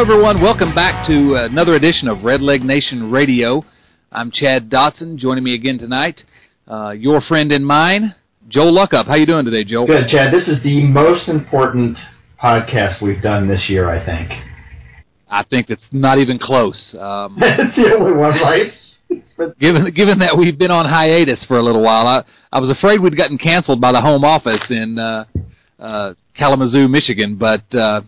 Hello, everyone. Welcome back to another edition of Redleg Nation Radio. I'm Chad Dotson. Joining me again tonight, uh, your friend and mine, Joel Luckhaupt. How you doing today, Joel? Good, Chad. This is the most important podcast we've done this year, I think. I think it's not even close. Um, it's the only one, right? given given that we've been on hiatus for a little while, I I was afraid we'd gotten canceled by the home office in uh, uh, Kalamazoo, Michigan, but uh,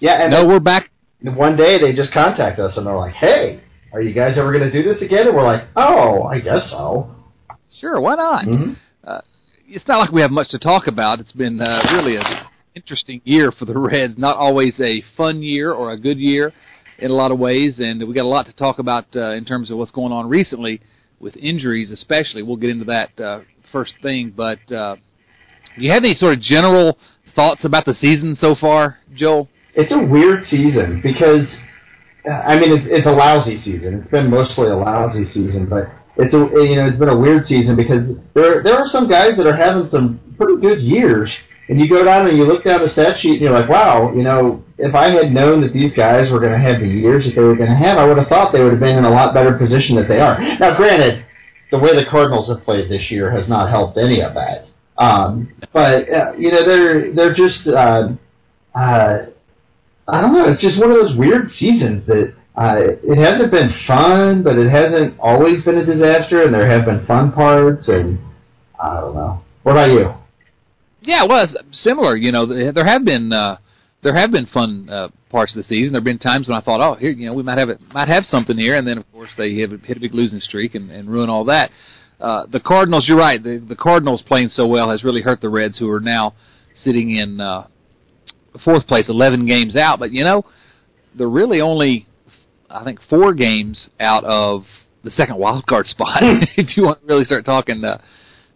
yeah, and no, we're back. One day they just contact us and they're like, "Hey, are you guys ever going to do this again?" And we're like, "Oh, I guess so." Sure, why not? Mm-hmm. Uh, it's not like we have much to talk about. It's been uh, really an interesting year for the Reds. Not always a fun year or a good year in a lot of ways, and we got a lot to talk about uh, in terms of what's going on recently with injuries, especially. We'll get into that uh, first thing, but uh, do you have any sort of general thoughts about the season so far, Joel? It's a weird season because, I mean, it's, it's a lousy season. It's been mostly a lousy season, but it's a you know it's been a weird season because there there are some guys that are having some pretty good years, and you go down and you look down the stat sheet and you're like, wow, you know, if I had known that these guys were going to have the years that they were going to have, I would have thought they would have been in a lot better position than they are. Now, granted, the way the Cardinals have played this year has not helped any of that. Um, but uh, you know, they're they're just uh, uh, I don't know. It's just one of those weird seasons that uh, it hasn't been fun, but it hasn't always been a disaster, and there have been fun parts, and I don't know. What about you? Yeah, well, it's similar. You know, there have been uh, there have been fun uh, parts of the season. There have been times when I thought, oh, here, you know, we might have it, might have something here, and then of course they hit, hit a big losing streak and, and ruin all that. Uh, the Cardinals, you're right. The, the Cardinals playing so well has really hurt the Reds, who are now sitting in uh, fourth place, 11 games out. But you know, they're really only, I think, four games out of the second wild card spot. if you want to really start talking, uh,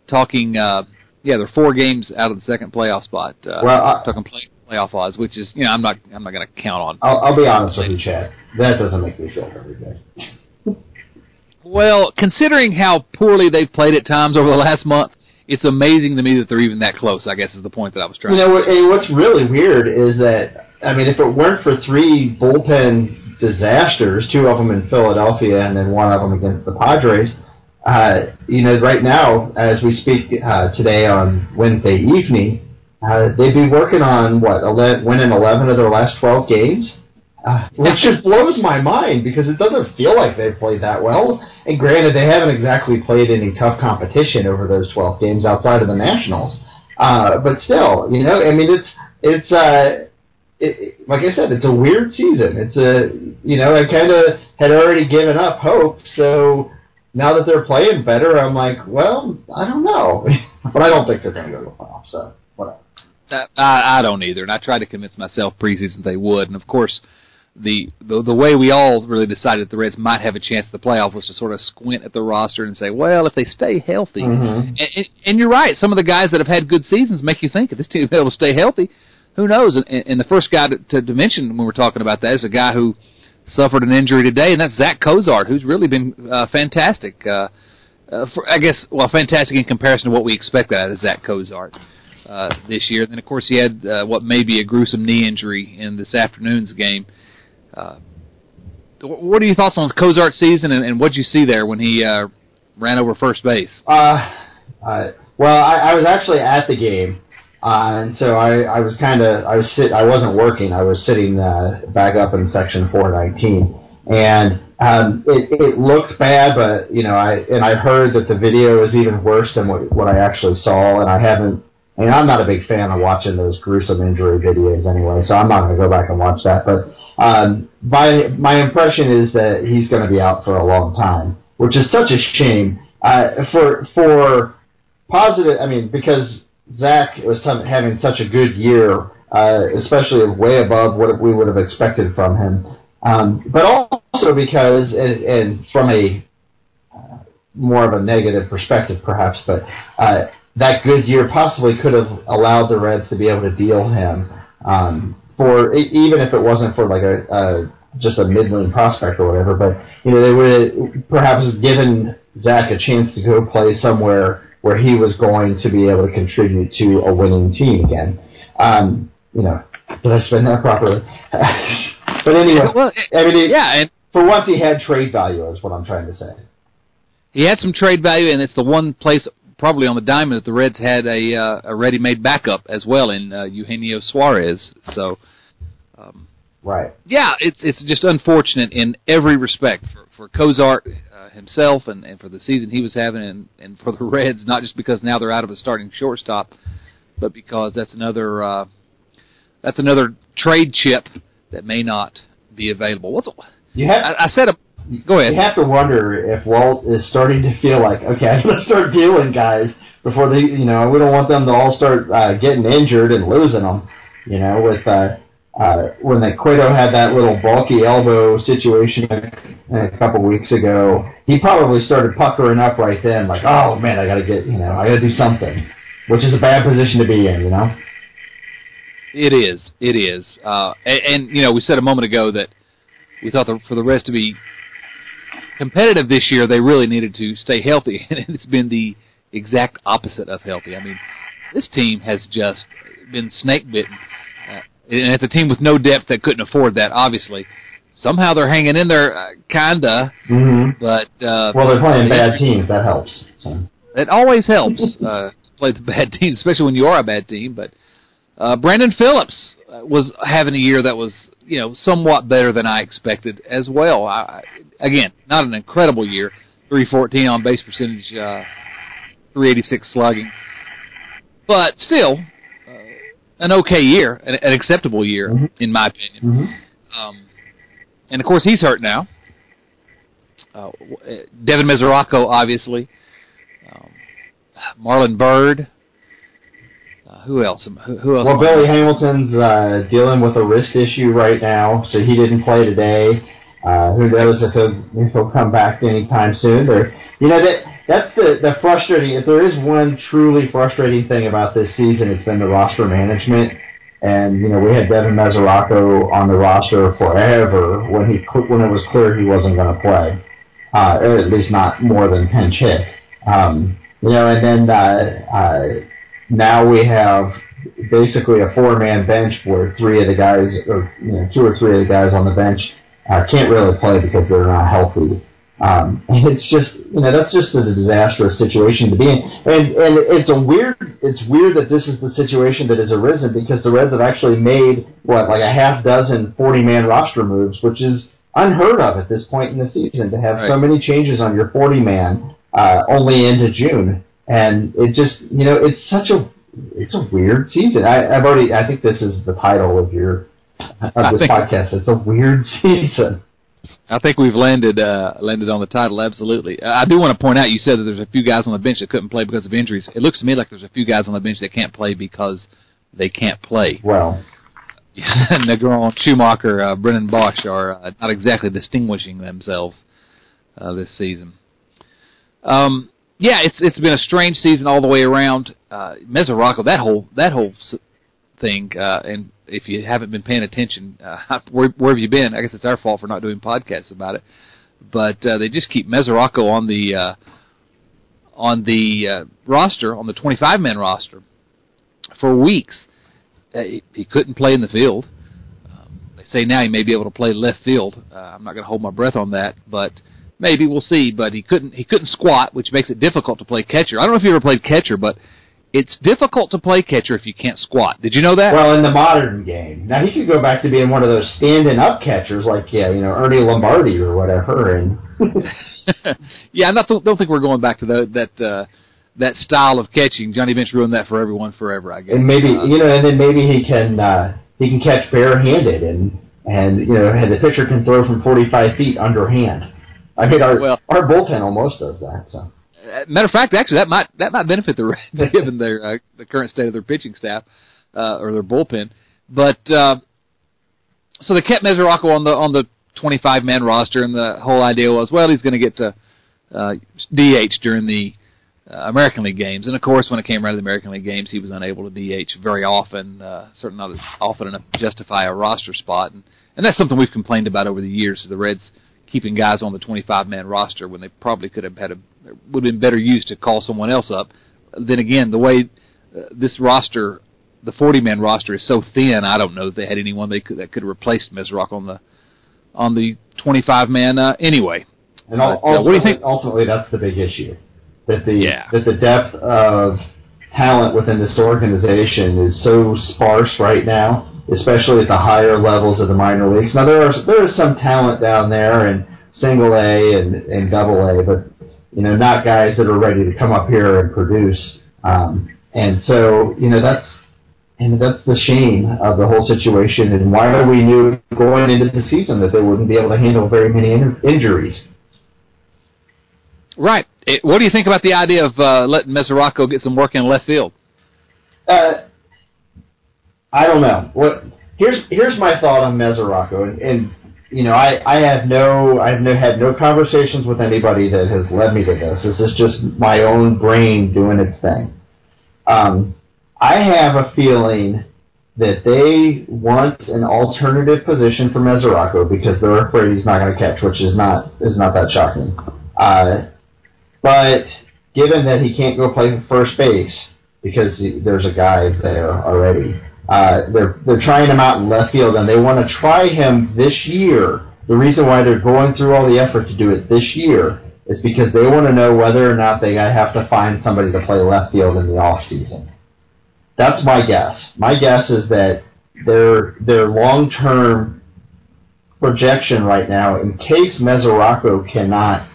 talking, uh, yeah, they're four games out of the second playoff spot. Uh, well, I, talking play, playoff odds, which is, you know, I'm not, I'm not going to count on. I'll, I'll be honest with you, Chad. That doesn't make me feel very good. Well, considering how poorly they've played at times over the last month, it's amazing to me that they're even that close. I guess is the point that I was trying. You know, what's really weird is that I mean, if it weren't for three bullpen disasters, two of them in Philadelphia and then one of them against the Padres, uh, you know, right now as we speak uh, today on Wednesday evening, uh, they'd be working on what 11, winning eleven of their last twelve games. Uh, which just blows my mind because it doesn't feel like they've played that well. And granted, they haven't exactly played any tough competition over those 12 games outside of the Nationals. Uh, but still, you know, I mean, it's it's uh, it, like I said, it's a weird season. It's a you know, I kind of had already given up hope, so now that they're playing better, I'm like, well, I don't know, but I don't think they're going to go to the playoffs. So whatever. I, I don't either, and I tried to convince myself preseason they would, and of course the, the the way we all really decided that the Reds might have a chance at the playoff was to sort of squint at the roster and say, well, if they stay healthy, mm-hmm. and, and, and, you're right, some of the guys that have had good seasons make you think if this team is able to stay healthy, who knows? And, and the first guy to, to, to, mention when we're talking about that is a guy who suffered an injury today, and that's Zach Cozart, who's really been uh, fantastic. Uh, uh, for, I guess, well, fantastic in comparison to what we expected out of Zach Cozart. Uh, this year, and then of course he had uh, what may be a gruesome knee injury in this afternoon's game. Uh, what are your thoughts on Cozart's season, and, and what did you see there when he uh, ran over first base? Uh, uh well, I, I, was actually at the game, uh, and so I, I was kind of I was sit I wasn't working. I was sitting uh, back up in section 419, and um, it, it looked bad, but you know I and I heard that the video is even worse than what what I actually saw, and I haven't. I mean, I'm not a big fan of watching those gruesome injury videos anyway, so I'm not going to go back and watch that. But um, my my impression is that he's going to be out for a long time, which is such a shame. Uh, for for positive, I mean, because Zach was having such a good year, uh, especially way above what we would have expected from him. Um, but also because, and, and from a uh, more of a negative perspective, perhaps, but uh, that good year possibly could have allowed the Reds to be able to deal him um, for even if it wasn't for like a, a just a middling prospect or whatever. But you know, they would perhaps given Zach a chance to go play somewhere where he was going to be able to contribute to a winning team again. Um, you know, did I spend that properly? but anyway, well, I mean, it, yeah, and for once he had trade value, is what I'm trying to say. he had some trade value, and it's the one place probably on the diamond that the Reds had a uh, a ready-made backup as well in uh, Eugenio Suarez. So, um, Right. yeah, it's it's just unfortunate in every respect for for Cozart uh, himself and, and for the season he was having, and, and for the Reds, not just because now they're out of a starting shortstop, but because that's another uh, that's another trade chip that may not be available. What's You have I, I said a go ahead. you have to wonder if Walt is starting to feel like, okay, I'm going to start dealing guys before they, you know, we don't want them to all start uh, getting injured and losing them. You know, with uh, uh, when the Cueto had that little bulky elbow situation a, couple weeks ago, he probably started puckering up right then, like, oh man, I got to get, you know, I got to do something, which is a bad position to be in, you know. It is. It is. Uh, and, and you know, we said a moment ago that we thought the, for the Reds to be competitive this year, they really needed to stay healthy, and it's been the exact opposite of healthy. I mean, this team has just been snake bitten, uh, and it's a team with no depth that couldn't afford that. Obviously, somehow they're hanging in there, uh, kinda, Mm-hmm. but uh, Well, they're playing bad teams. That helps. So. it always helps uh, to play the bad teams, especially when you are a bad team. But uh, Brandon Phillips uh, was having a year that was, you know, somewhat better than I expected as well. I, again, not an incredible year, 314 on base percentage, uh, 386 slugging, but still uh, an okay year, an, an acceptable year Mhm. in my opinion. Mm-hmm. Um, and of course, he's hurt now. Uh, uh, Devin Mesoraco, obviously. Um, Marlon Byrd. Who else? Who, who else? Well, Billy? Hamilton's uh, dealing with a wrist issue right now, so he didn't play today. Uh, who knows if he'll if he'll come back anytime soon? Or you know that that's the the frustrating. If there is one truly frustrating thing about this season, it's been the roster management. And you know we had Devin Mesoraco on the roster forever when he when it was clear he wasn't going to play, uh, at least not more than pinch hit. Um, you know, and then uh, uh, now we have basically a four-man bench where three of the guys, or you know, two or three of the guys on the bench uh, can't really play because they're not healthy. Um, and it's just, you know, that's just a disastrous situation to be in. And and it's a weird, it's weird that this is the situation that has arisen because the Reds have actually made what like a half dozen 40-man roster moves, which is unheard of at this point in the season to have so many changes on your 40-man uh, only into June. And it just, you know, it's such a it's a weird season. I, I've already. I think this is the title of your of I this think- podcast. It's a weird season. I think we've landed uh, landed on the title. Absolutely. Uh, I do want to point out. You said that there's a few guys on the bench that couldn't play because of injuries. It looks to me like there's a few guys on the bench that can't play because they can't play. Well, Negron, Schumaker, uh, Brennan Boesch are uh, not exactly distinguishing themselves uh, this season. Um, yeah, it's it's been a strange season all the way around. Uh, Mesoraco, that whole that whole thing, uh, and if you haven't been paying attention, uh, where, where have you been? I guess it's our fault for not doing podcasts about it. But uh, they just keep Mesoraco on the uh, on the uh, roster, on the 25 man roster, for weeks. Uh, he, he couldn't play in the field. Um, they say now he may be able to play left field. Uh, I'm not going to hold my breath on that, but maybe we'll see. But he couldn't he couldn't squat, which makes it difficult to play catcher. I don't know if you ever played catcher, but it's difficult to play catcher if you can't squat. Did you know that? well, in the modern game, now he could go back to being one of those standing up catchers, like yeah, you know Ernie Lombardi or whatever. And yeah, I don't, don't think we're going back to the, that uh, that style of catching. Johnny Bench ruined that for everyone forever. I guess. and maybe Uh, you know, and then maybe he can uh, he can catch barehanded, and and you know, and the pitcher can throw from 45 feet underhand. I mean, our Well- our bullpen almost does that. So Uh, matter of fact, actually, that might that might benefit the Reds given their uh, the current state of their pitching staff uh, or their bullpen. But uh, so they kept Mesoraco on the on the 25 man roster, and the whole idea was, well, he's going to get to uh, DH during the uh, American League games. And of course, when it came around to the American League games, he was unable to DH very often, uh, certainly not often enough to justify a roster spot. And and that's something we've complained about over the years. The Reds keeping guys on the 25 man roster when they probably could have had a would have been better used to call someone else up. Then again, the way uh, this roster the 40 man roster is so thin. I don't know if they had anyone they could that could replace Mesoraco on the on the 25 man uh, anyway. And uh, what do you think? Ultimately, that's the big issue that the yeah. that the depth of talent within this organization is so sparse right now, especially at the higher levels of the minor leagues. Now there are there is some talent down there in single A and, and double A, but you know not guys that are ready to come up here and produce. Um, and so you know that's and that's the shame of the whole situation and why we knew going into the season that they wouldn't be able to handle very many in- injuries. Right. It, what do you think about the idea of uh, letting Mesoraco get some work in left field? Uh, I don't know. What here's here's my thought on Mesoraco, and, and you know, I, I have no I've no, had no conversations with anybody that has led me to this. This is just my own brain doing its thing. Um, I have a feeling that they want an alternative position for Mesoraco because they're afraid he's not going to catch, which is not is not that shocking. Uh, but given that he can't go play first base because he, there's a guy there already, uh, they're they're trying him out in left field, and they want to try him this year. The reason why they're going through all the effort to do it this year is because they want to know whether or not they have to find somebody to play left field in the off season. That's my guess. My guess is that their their long term projection right now, in case Mesoraco cannot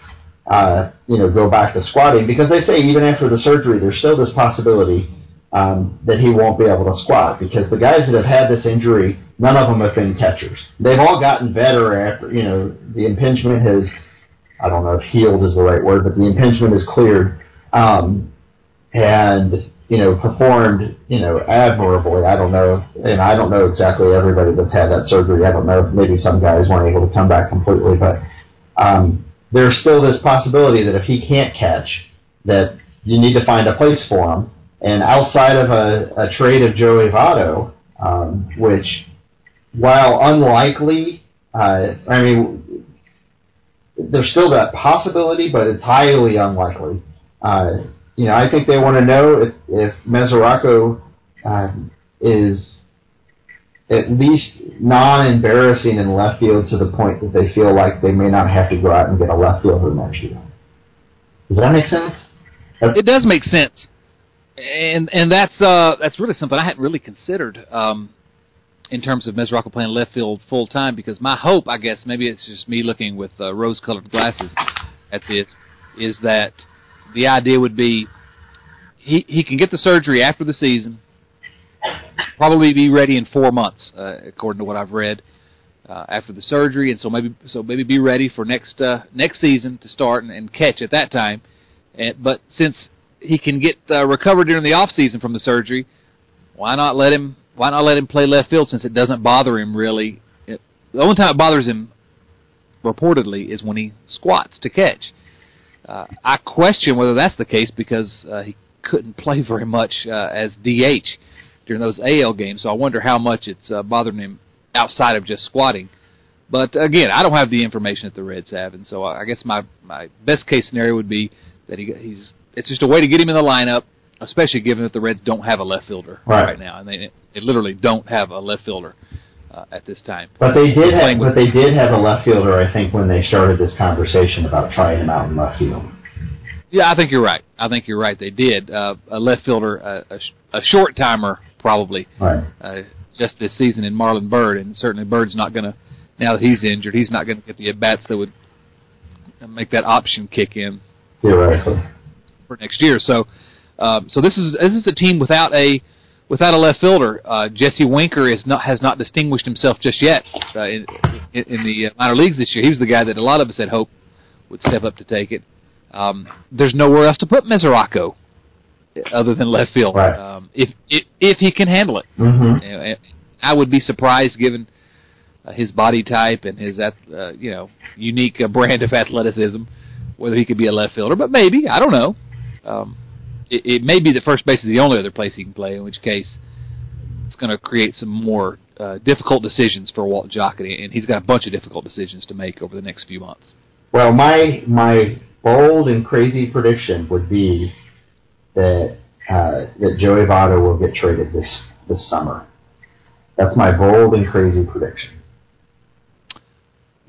uh, you know, go back to squatting because they say even after the surgery, there's still this possibility um, that he won't be able to squat because the guys that have had this injury, none of them have been catchers. They've all gotten better after, you know, the impingement has, I don't know if healed is the right word, but the impingement is cleared um, and, you know, performed, you know, admirably. I don't know, and I don't know exactly everybody that's had that surgery. I don't know if maybe some guys weren't able to come back completely, but um, there's still this possibility that if he can't catch, that you need to find a place for him. And outside of a, a trade of Joey Votto, um, which, while unlikely, uh, I mean, there's still that possibility, but it's highly unlikely. Uh, you know, I think they want to know if, if Mesoraco uh, is at least non-embarrassing in left field to the point that they feel like they may not have to go out and get a left fielder next year. Does that make sense? It does make sense, and and that's uh, that's really something I hadn't really considered um, in terms of Mesoraco playing left field full time. Because my hope, I guess, maybe it's just me looking with uh, rose-colored glasses at this, is that the idea would be he he can get the surgery after the season probably be ready in four months, uh, according to what I've read. Uh, after the surgery, and so maybe so maybe be ready for next uh, next season to start and, and catch at that time. And, but since he can get uh, recovered during the off season from the surgery, why not let him why not let him play left field since it doesn't bother him really? It, the only time it bothers him, reportedly, is when he squats to catch. Uh, I question whether that's the case because uh, he couldn't play very much uh, as DH during those AL games. So I wonder how much it's uh, bothering him outside of just squatting. But again, I don't have the information that the Reds have, and so I guess my my best case scenario would be that he he's it's just a way to get him in the lineup, especially given that the Reds don't have a left fielder right, right now, and they they literally don't have a left fielder. Uh, at this time, but they did have, but they did have a left fielder. I think when they started this conversation about trying him out in left field. Yeah, I think you're right. I think you're right. They did uh, a left fielder, uh, a, a short timer probably right. uh, just this season in Marlon Byrd, and certainly Byrd's not going to. Now that he's injured, he's not going to get the at bats that would make that option kick in. Theoretically. For next year, so um, so this is this is a team without a without a left fielder. Uh, Jesse Winker is not has not distinguished himself just yet uh, in, in, the uh, minor leagues this year. He was the guy that a lot of us had hoped would step up to take it. Um, there's nowhere else to put Mesoraco other than left field. Right. Um, if, if if he can handle it, mm-hmm. I would be surprised given uh, his body type and his uh, you know unique uh, brand of athleticism whether he could be a left fielder. But maybe I don't know. Um, it, it may be that first base is the only other place he can play, in which case it's going to create some more uh, difficult decisions for Walt Jocketty, and he's got a bunch of difficult decisions to make over the next few months. Well, my my bold and crazy prediction would be that uh, that Joey Votto will get traded this this summer. That's my bold and crazy prediction.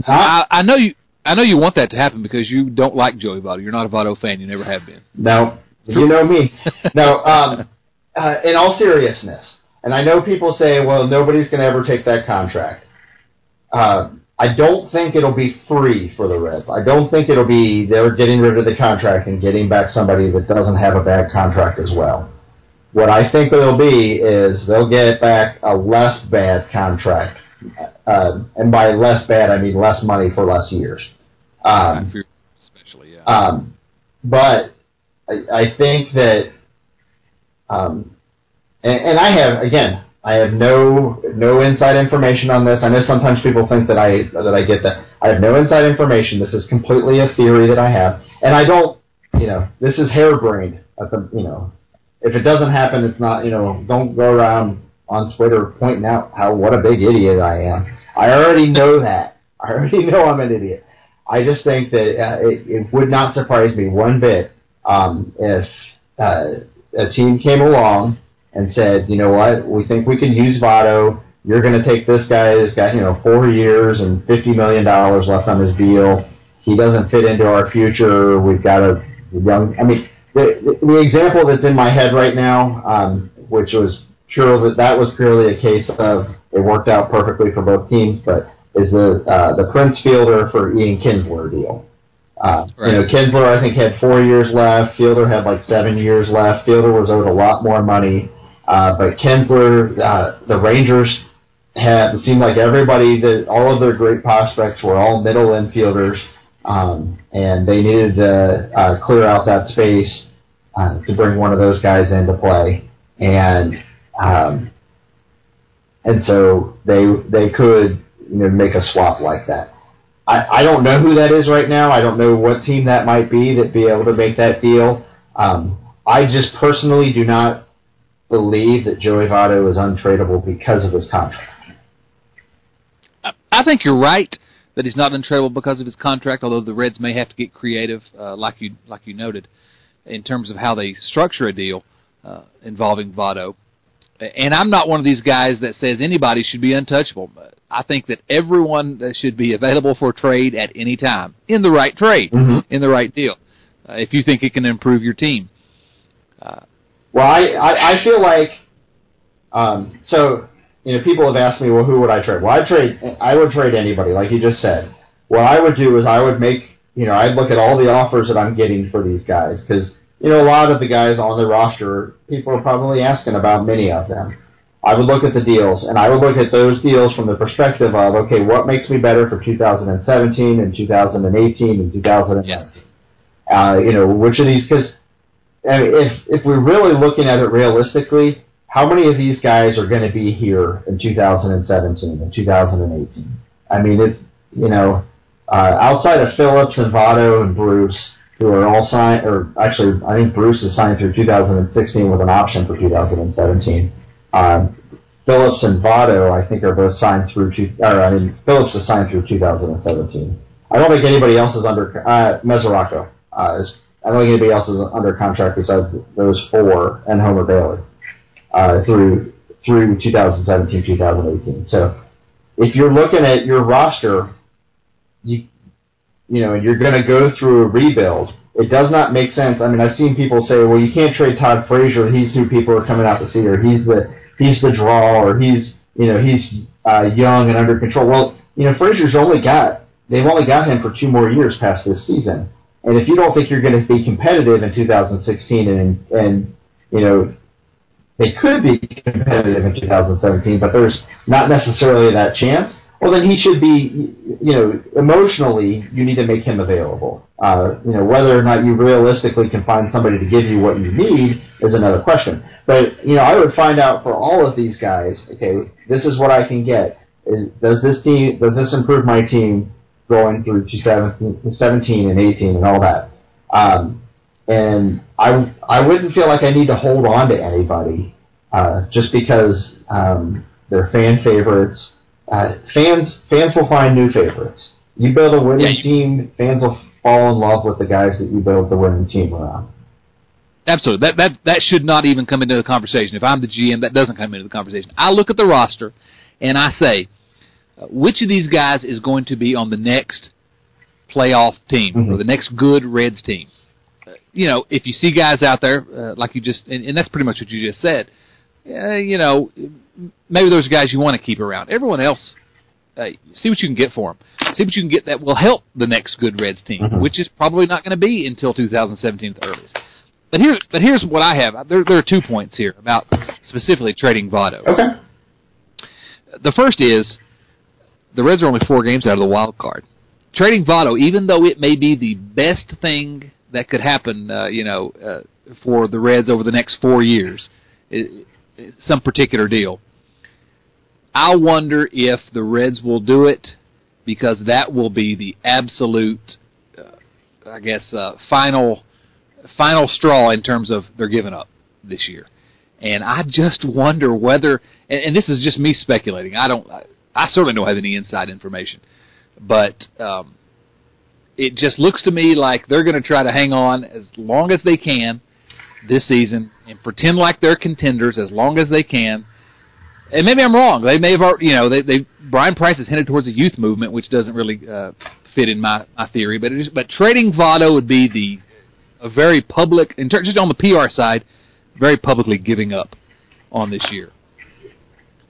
I, I know you. I know you want that to happen because you don't like Joey Votto. You're not a Votto fan. You never have been. No, you know me. no, um, uh, in all seriousness, and I know people say, "Well, nobody's going to ever take that contract." Uh, I don't think it'll be free for the Reds. I don't think it'll be they're getting rid of the contract and getting back somebody that doesn't have a bad contract as well. What I think it'll be is they'll get back a less bad contract, uh, and by less bad I mean less money for less years. Um, especially, yeah. Um, but I, I, think that, um, and, and I have again, I have no no inside information on this. I know sometimes people think that I that I get that. I have no inside information. This is completely a theory that I have, and I don't. You know, this is harebrained. At the you know, if it doesn't happen, it's not. You know, don't go around on Twitter pointing out how what a big idiot I am. I already know that. I already know I'm an idiot. I just think that uh, it, it, would not surprise me one bit um, if uh, a team came along and said, you know what, we think we can use Votto. You're going to take this guy. This guy, you know, four years and fifty million dollars left on his deal. He doesn't fit into our future. We've got a young. I mean, the, the, example that's in my head right now, um, which was purely that was purely a case of it worked out perfectly for both teams, but is the uh, the Prince Fielder for Ian Kinsler deal. Uh, right. You know, Kinsler I think had four years left. Fielder had like seven years left. Fielder was owed a lot more money, uh, but Kinsler, uh, the Rangers had it seemed like everybody that all of their great prospects were all middle infielders, um, and they needed to uh, clear out that space uh, to bring one of those guys into play, and um, and so they they could you know, make a swap like that. I, I don't know who that is right now. I don't know what team that might be that be able to make that deal. Um, I just personally do not believe that Joey Votto is untradeable because of his contract. I think you're right that he's not untradeable because of his contract. Although the Reds may have to get creative, uh, like you like you noted, in terms of how they structure a deal uh, involving Votto and I'm not one of these guys that says anybody should be untouchable. I think that everyone should be available for trade at any time in the right trade, mm-hmm. in the right deal, uh, if you think it can improve your team. Uh, well, I, I, I, feel like um, so you know people have asked me, well, who would I trade? Well, I trade I would trade anybody, like you just said. What I would do is I would make you know I'd look at all the offers that I'm getting for these guys because you know, a lot of the guys on the roster, people are probably asking about many of them. I would look at the deals, and I would look at those deals from the perspective of, okay, what makes me better for 2017 and 2018 and 2019? Yes. Uh, you know, which of these, because I mean, if, if we're really looking at it realistically, how many of these guys are going to be here in 2017 and 2018? I mean, it's, you know, uh, outside of Phillips and Votto and Bruce, who are all signed, or actually, I think Bruce is signed through 2016 with an option for 2017. Um, Phillips and Votto, I think, are both signed through, two, or I mean, Phillips is signed through 2017. I don't think anybody else is under, uh, Mesoraco, uh, is, I don't think anybody else is under contract besides those four and Homer Bailey, uh, through, through 2017, 2018. So, if you're looking at your roster, you, you know, you're going to go through a rebuild, it does not make sense. I mean, I've seen people say, well, you can't trade Todd Frazier. He's who people are coming out to see, or he's the he's the draw, or he's you know he's uh, young and under control. Well, you know, Frazier's only got they've only got him for two more years past this season. And if you don't think you're going to be competitive in 2016, and and you know they could be competitive in 2017, but there's not necessarily that chance well, then he should be, you know, emotionally, you need to make him available. Uh, you know, whether or not you realistically can find somebody to give you what you need is another question. But, you know, I would find out for all of these guys, okay, this is what I can get. Is, does this team, does this improve my team going through 17 and 18 and all that? Um, and I, I wouldn't feel like I need to hold on to anybody uh, just because um, they're fan favorites uh, fans fans will find new favorites. You build a winning yeah. team, fans will fall in love with the guys that you build the winning team around. Absolutely. That that that should not even come into the conversation. If I'm the GM, that doesn't come into the conversation. I look at the roster and I say, uh, which of these guys is going to be on the next playoff team mm-hmm. or the next good Reds team? Uh, you know, if you see guys out there uh, like you just, and, and, that's pretty much what you just said. Uh, you know, maybe those are guys you want to keep around. Everyone else, uh, see what you can get for them. See what you can get that will help the next good Reds team, mm-hmm. which is probably not going to be until 2017 at the earliest. But here's but here's what I have. There there are two points here about specifically trading Votto. Okay. The first is the Reds are only four games out of the wild card. Trading Votto, even though it may be the best thing that could happen, uh, you know, uh, for the Reds over the next four years, it, some particular deal. I wonder if the Reds will do it because that will be the absolute, uh, I guess, uh, final final straw in terms of they're giving up this year. And I just wonder whether, and, and this is just me speculating. I don't, I, I certainly don't have any inside information, but um, it just looks to me like they're going to try to hang on as long as they can this season and pretend like they're contenders as long as they can. And maybe I'm wrong. They may have, already, you know, they, they Bryan Price is headed towards a youth movement, which doesn't really uh, fit in my, my theory. But it is, but trading Votto would be the a very public, in terms just on the PR side, very publicly giving up on this year.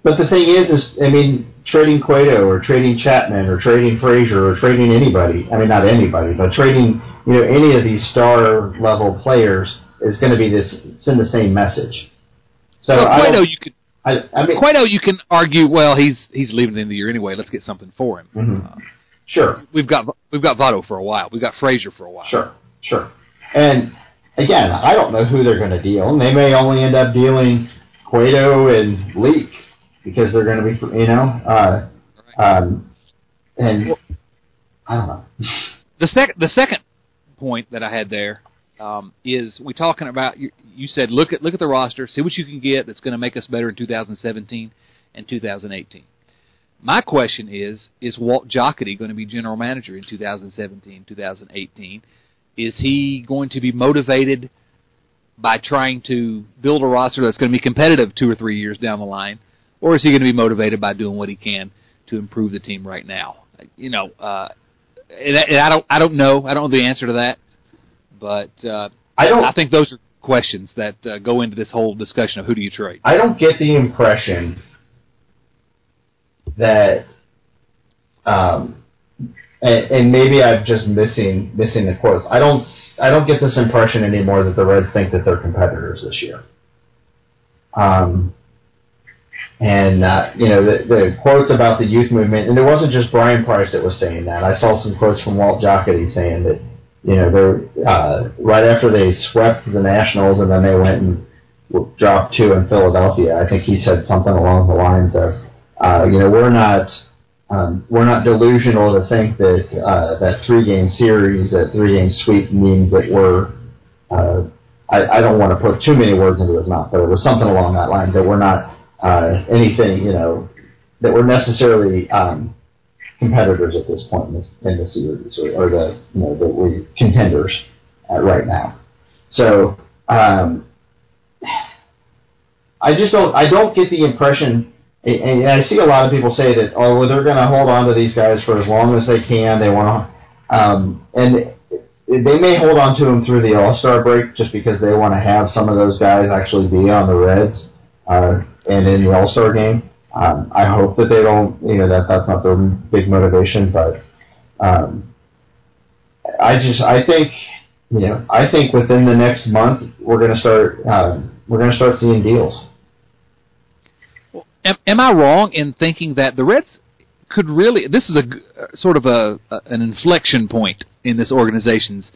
But the thing is, is I mean, trading Cueto or trading Chapman or trading Frazier or trading anybody. I mean, not anybody, but trading you know any of these star level players is going to be this send the same message. So well, Cueto, you could. I, I mean, Cueto, you can argue. Well, he's he's leaving the end of the year anyway. Let's get something for him. Mm-hmm. Uh, sure. We've got we've got Votto for a while. We've got Frazier for a while. Sure. Sure. And again, I don't know who they're going to deal. And they may only end up dealing Cueto and Leake because they're going to be, you know, uh, um, and well, I don't know. The second, the second point that I had there um, is we talking about. You, you said look at look at the roster, see what you can get that's going to make us better in 2017 and 2018. My question is: Is Walt Jocketty going to be general manager in 2017, 2018? Is he going to be motivated by trying to build a roster that's going to be competitive two or three years down the line, or is he going to be motivated by doing what he can to improve the team right now? You know, uh, and, I don't, I don't know, I don't know the answer to that, but uh, I don't. I think those are questions that uh, go into this whole discussion of who do you trade. I don't get the impression that um, and, and maybe I'm just missing missing the quotes. I don't I don't get this impression anymore that the Reds think that they're competitors this year. Um, and uh, you know the, the quotes about the youth movement, and it wasn't just Bryan Price that was saying that. I saw some quotes from Walt Jocketty saying that you know they're uh, right after they swept the Nationals and then they went and dropped two in Philadelphia. I think he said something along the lines of, uh, you know, we're not um, we're not delusional to think that uh, that three game series, that three game sweep means that we're. Uh, I, I don't want to put too many words into his mouth, but it was something along that line that we're not uh, anything, you know, that we're necessarily um, competitors at this point in, this, in the series, or, or the you know that we're contenders right now. So um, I just don't. I don't get the impression and I see a lot of people say that, oh, well, they're going to hold on to these guys for as long as they can. They want to, um, and they may hold on to them through the All Star break just because they want to have some of those guys actually be on the Reds uh, and in the All Star game. Um, I hope that they don't, you know, that that's not their big motivation, but um, I just, I think, you know, I think within the next month we're going to start, um, we're going to start seeing deals am, am I wrong in thinking that the Reds could really? This is a sort of a, an inflection point in this organization's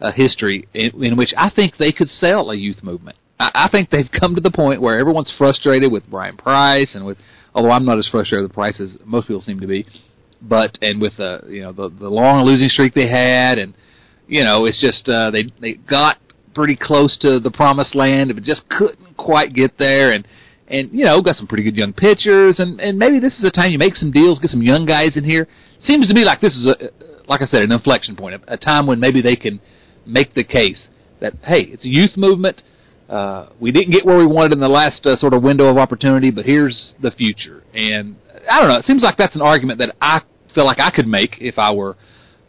uh, history, in, in, which I think they could sell a youth movement. I, think they've come to the point where everyone's frustrated with Bryan Price and with, although I'm not as frustrated with Price as most people seem to be, but and with the uh, you know the the long losing streak they had, and you know it's just uh, they they got pretty close to the promised land, but just couldn't quite get there, and and you know got some pretty good young pitchers, and and maybe this is a time you make some deals, get some young guys in here. Seems to me like this is a, like I said, an inflection point, a, a time when maybe they can make the case that hey, it's a youth movement. Uh, we didn't get where we wanted in the last uh, sort of window of opportunity, but here's the future. And I don't know. It seems like that's an argument that I feel like I could make if I were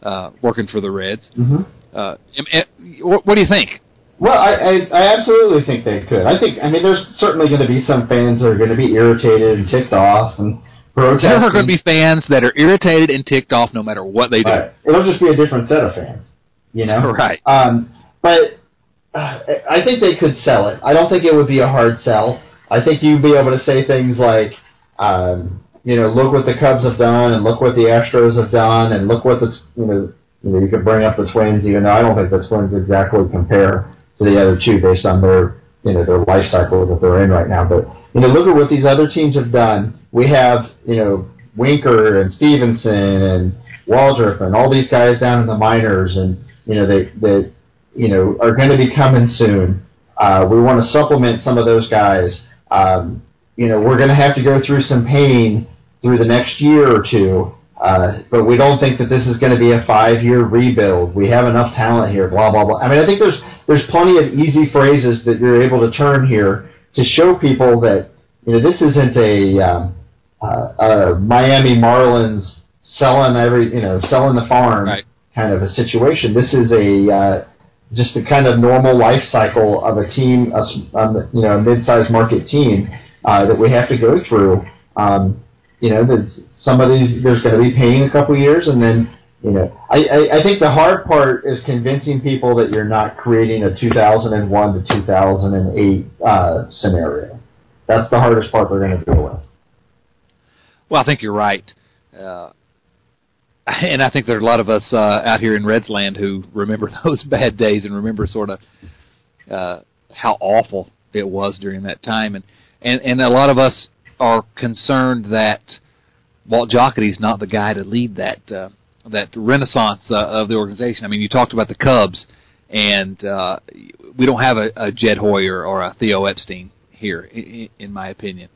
uh, working for the Reds. Mm-hmm. Uh, what do you think? Well, I, I, I absolutely think they could. I think I mean there's certainly going to be some fans that are going to be irritated and ticked off and protesting. There are going to be fans that are irritated and ticked off no matter what they do. Right. It'll just be a different set of fans, you know. Right. Um, but I think they could sell it. I don't think it would be a hard sell. I think you'd be able to say things like, um, you know, look what the Cubs have done, and look what the Astros have done, and look what the you know, you know, you could bring up the Twins, even though I don't think the Twins exactly compare to the other two based on their you know their life cycle that they're in right now. But you know, look at what these other teams have done. We have you know Winker and Stephenson and Waldrep and all these guys down in the minors, and you know they they you know are going to be coming soon. Uh, we want to supplement some of those guys. Um, you know, we're going to have to go through some pain through the next year or two. Uh, but we don't think that this is going to be a five-year rebuild. We have enough talent here. Blah blah blah. I mean, I think there's there's plenty of easy phrases that you're able to turn here to show people that you know this isn't a, um, uh, a Miami Marlins selling every you know selling the farm right. kind of a situation. This is a uh, just the kind of normal life cycle of a team, a, um, you know, a mid-sized market team uh, that we have to go through. Um, you know, some of these there's going to be pain a couple years, and then you know, I, I, I think the hard part is convincing people that you're not creating a 2001 to 2008 uh, scenario. That's the hardest part they're going to deal with. Well, I think you're right. Uh, and I think there are a lot of us uh, out here in Redsland who remember those bad days and remember sort of uh, how awful it was during that time. And, and, and a lot of us are concerned that Walt Jocketty's not the guy to lead that uh, that renaissance uh, of the organization. I mean, you talked about the Cubs, and uh, we don't have a, a Jed Hoyer or a Theo Epstein here, in, in my opinion.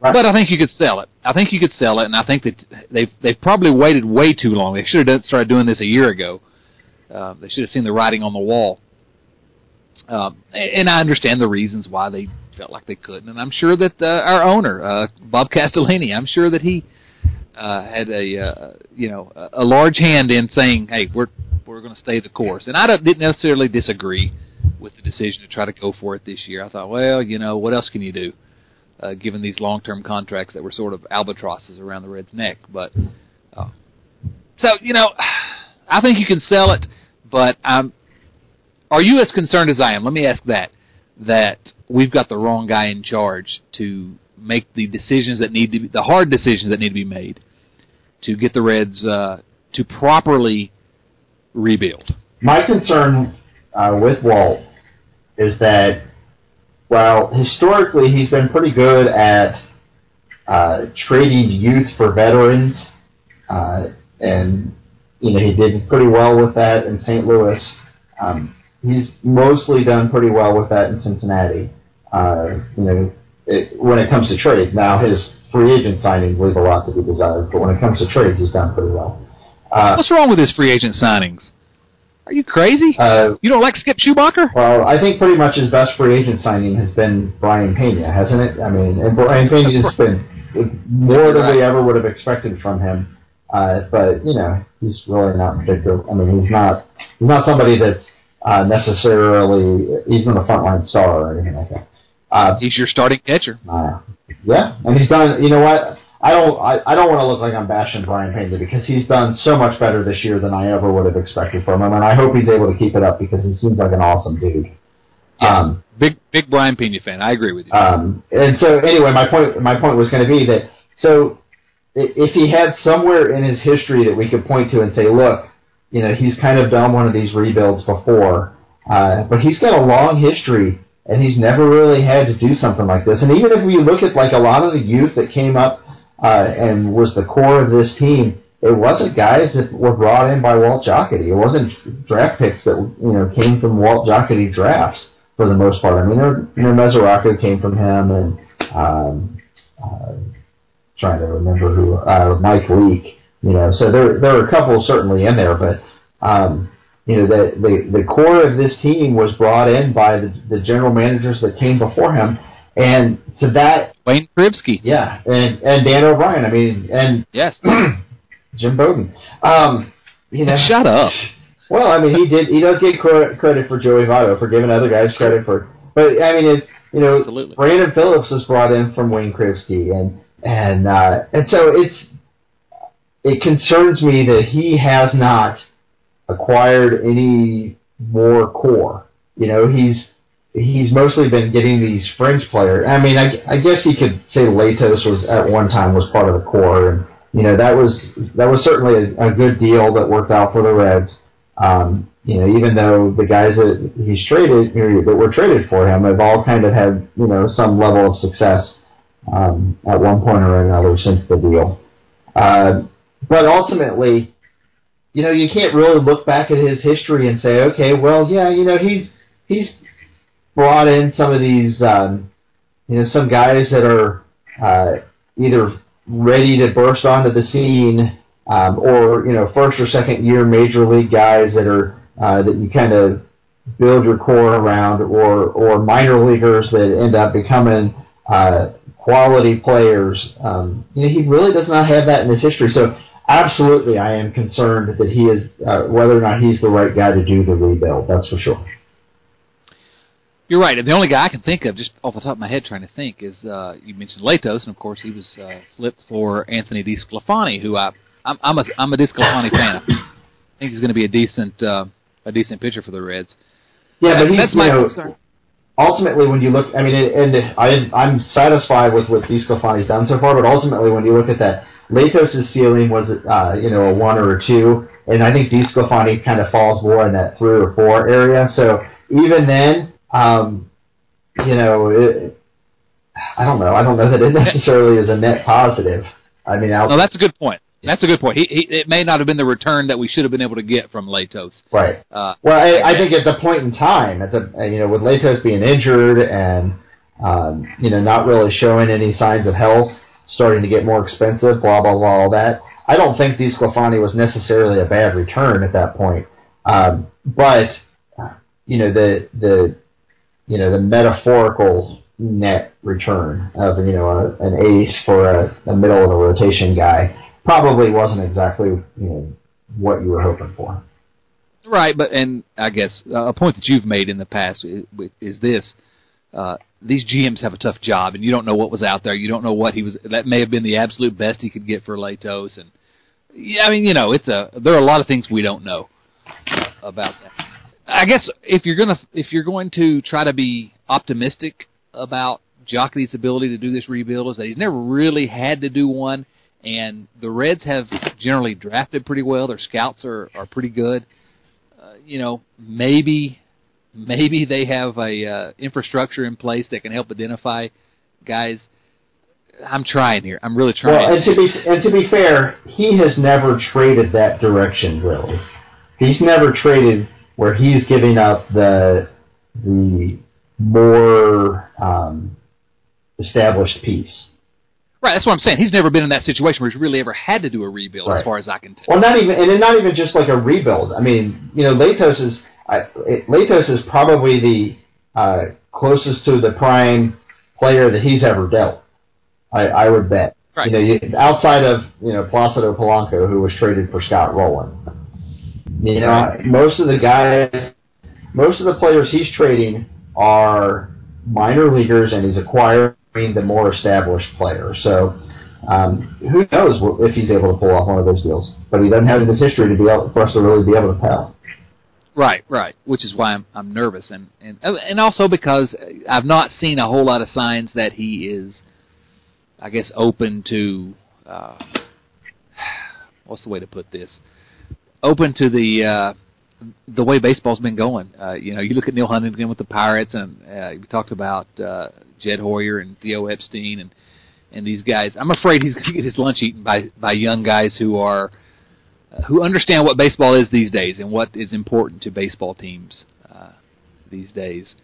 Right. But I think you could sell it. I think you could sell it, and I think that they've they've probably waited way too long. They should have started doing this a year ago. Uh, they should have seen the writing on the wall. Um, and I understand the reasons why they felt like they couldn't, and I'm sure that uh, our owner, uh, Bob Castellini, I'm sure that he uh, had a uh, you know a large hand in saying, "Hey, we're we're going to stay the course." And I didn't necessarily disagree with the decision to try to go for it this year. I thought, well, you know, what else can you do, uh, given these long-term contracts that were sort of albatrosses around the Reds' neck? But uh, so you know, I think you can sell it, but I'm. Are you as concerned as I am? Let me ask that. That we've got the wrong guy in charge to make the decisions that need to be the hard decisions that need to be made to get the Reds uh, to properly rebuild. My concern uh, with Walt is that while historically he's been pretty good at uh, trading youth for veterans, uh, and you know he did pretty well with that in St. Louis. Um, he's mostly done pretty well with that in Cincinnati. Uh, you know, it, when it comes to trades. Now his free agent signings leave a lot to be desired, but when it comes to trades, he's done pretty well. Uh, What's wrong with his free agent signings? Are you crazy? Uh, you don't like Skip Schumaker? Well, I think pretty much his best free agent signing has been Brayan Pena, hasn't it? I mean, and Brayan Pena has been more than we ever would have expected from him. Uh, but you know, he's really not particular. I mean, he's not he's not somebody that's uh, necessarily he's not a frontline star or anything like that. Uh, he's your starting catcher. Uh, yeah, and he's done. You know what? I don't. I, I don't want to look like I'm bashing Brayan Pena because he's done so much better this year than I ever would have expected from him, and I hope he's able to keep it up because he seems like an awesome dude. Yes. Um, big big Brayan Pena fan. I agree with you. Um, and so anyway, my point my point was going to be that so if he had somewhere in his history that we could point to and say, look, you know, he's kind of done one of these rebuilds before, uh, but he's got a long history and he's never really had to do something like this. And even if we look at like a lot of the youth that came up uh, and was the core of this team, it wasn't guys that were brought in by Walt Jocketty. It wasn't draft picks that you know came from Walt Jocketty drafts for the most part. I mean, you know, Mesoraco came from him, and um, uh, trying to remember who uh, Mike Leake. You know, so there there are a couple certainly in there, but um, you know, the, the, the core of this team was brought in by the, the general managers that came before him. And to that, Wayne Krivsky. Yeah, and, and Dan O'Brien. I mean, and yes, Jim Bowden. Um, you know, shut up. Well, I mean, he did. He does get credit for Joey Votto for giving other guys credit for. But I mean, it's you know, Absolutely. Brandon Phillips was brought in from Wayne Krivsky, and and uh, and so it's it concerns me that he has not acquired any more core. You know, he's he's mostly been getting these fringe players. I mean, I, I guess you could say Latos was at one time was part of the core, and you know that was that was certainly a, a good deal that worked out for the Reds. Um, you know, even though the guys that he's traded or that were traded for him have all kind of had you know some level of success um, at one point or another since the deal. Uh, but ultimately, you know, you can't really look back at his history and say, okay, well, yeah, you know, he's he's brought in some of these, um, you know, some guys that are uh, either ready to burst onto the scene, um, or you know, first or second year major league guys that are uh, that you kind of build your core around, or or minor leaguers that end up becoming uh, quality players. Um, you know, he really does not have that in his history. So absolutely, I am concerned that he is uh, whether or not he's the right guy to do the rebuild. That's for sure. You're right. The only guy I can think of, just off the top of my head, trying to think, is uh, you mentioned Latos, and of course he was uh, flipped for Anthony DeSclafani, who I I'm, I'm a I'm a DeSclafani fan. I think he's going to be a decent uh, a decent pitcher for the Reds. Yeah, but he's, that's my know, concern. Ultimately, when you look, I mean, and I I'm satisfied with what DeSclafani's done so far, but ultimately, when you look at that, Latos' ceiling was uh, you know a one or a two, and I think DeSclafani kind of falls more in that three or four area. So even then um, you know, it, I don't know. I don't know that it necessarily is a net positive. I mean, I'll, no, that's a good point. That's a good point. He, he, it may not have been the return that we should have been able to get from Latos. Right. Uh, well, I, I think at the point in time, at the you know, with Latos being injured and um, you know not really showing any signs of health, starting to get more expensive, blah blah blah, all that. I don't think DeSclafani was necessarily a bad return at that point. Um, but uh, you know the the you know, the metaphorical net return of, you know, a, an ace for a, a middle of the rotation guy probably wasn't exactly, you know, what you were hoping for. Right, but and I guess uh, a point that you've made in the past is, is this: uh, these GMs have a tough job, and you don't know what was out there. You don't know what he was. That may have been the absolute best he could get for Latos, and yeah, I mean, you know, it's a there are a lot of things we don't know about that. I guess if you're gonna if you're going to try to be optimistic about Jocketty's ability to do this rebuild, is that he's never really had to do one, and the Reds have generally drafted pretty well. Their scouts are are pretty good. Uh, you know, maybe maybe they have a uh, infrastructure in place that can help identify guys. I'm trying here. I'm really trying. Well, and to be and to be fair, he has never traded that direction. Really, he's never traded where he's giving up the the more um, established piece. Right, that's what I'm saying. He's never been in that situation where he's really ever had to do a rebuild, right. as far as I can tell. Well, not even, and not even just like a rebuild. I mean, you know, Latos is I, Latos is probably the uh, closest to the prime player that he's ever dealt. I, I would bet. Right. You know, you, outside of you know Placido Polanco, who was traded for Scott Rolen. You know, most of the guys, most of the players he's trading are minor leaguers, and he's acquiring the more established players. So, um, who knows if he's able to pull off one of those deals? But he doesn't have in his history to be able, for us to really be able to tell. Right, right. Which is why I'm I'm nervous, and and and also because I've not seen a whole lot of signs that he is, I guess, open to. Uh, what's the way to put this? Open to the uh, the way baseball's been going. Uh, you know, you look at Neal Huntington with the Pirates, and uh, you talked about uh, Jed Hoyer and Theo Epstein, and and these guys. I'm afraid he's going to get his lunch eaten by by young guys who are uh, who understand what baseball is these days and what is important to baseball teams uh, these days.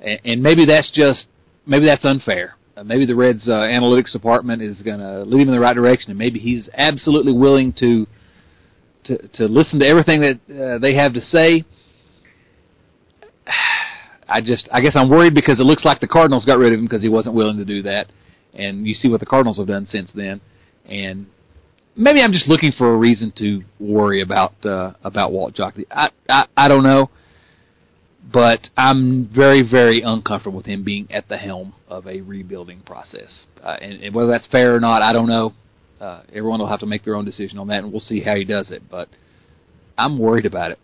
And, and maybe that's just maybe that's unfair. Uh, maybe the Reds' uh, analytics department is going to lead him in the right direction, and maybe he's absolutely willing to to to listen to everything that uh, they have to say. I just I guess I'm worried because it looks like the Cardinals got rid of him because he wasn't willing to do that, and you see what the Cardinals have done since then, and maybe I'm just looking for a reason to worry about uh, about Walt Jocketty. I, I I don't know, but I'm very very uncomfortable with him being at the helm of a rebuilding process, uh, and, and, whether that's fair or not, I don't know. Uh, everyone will have to make their own decision on that, and we'll see how he does it. But I'm worried about it.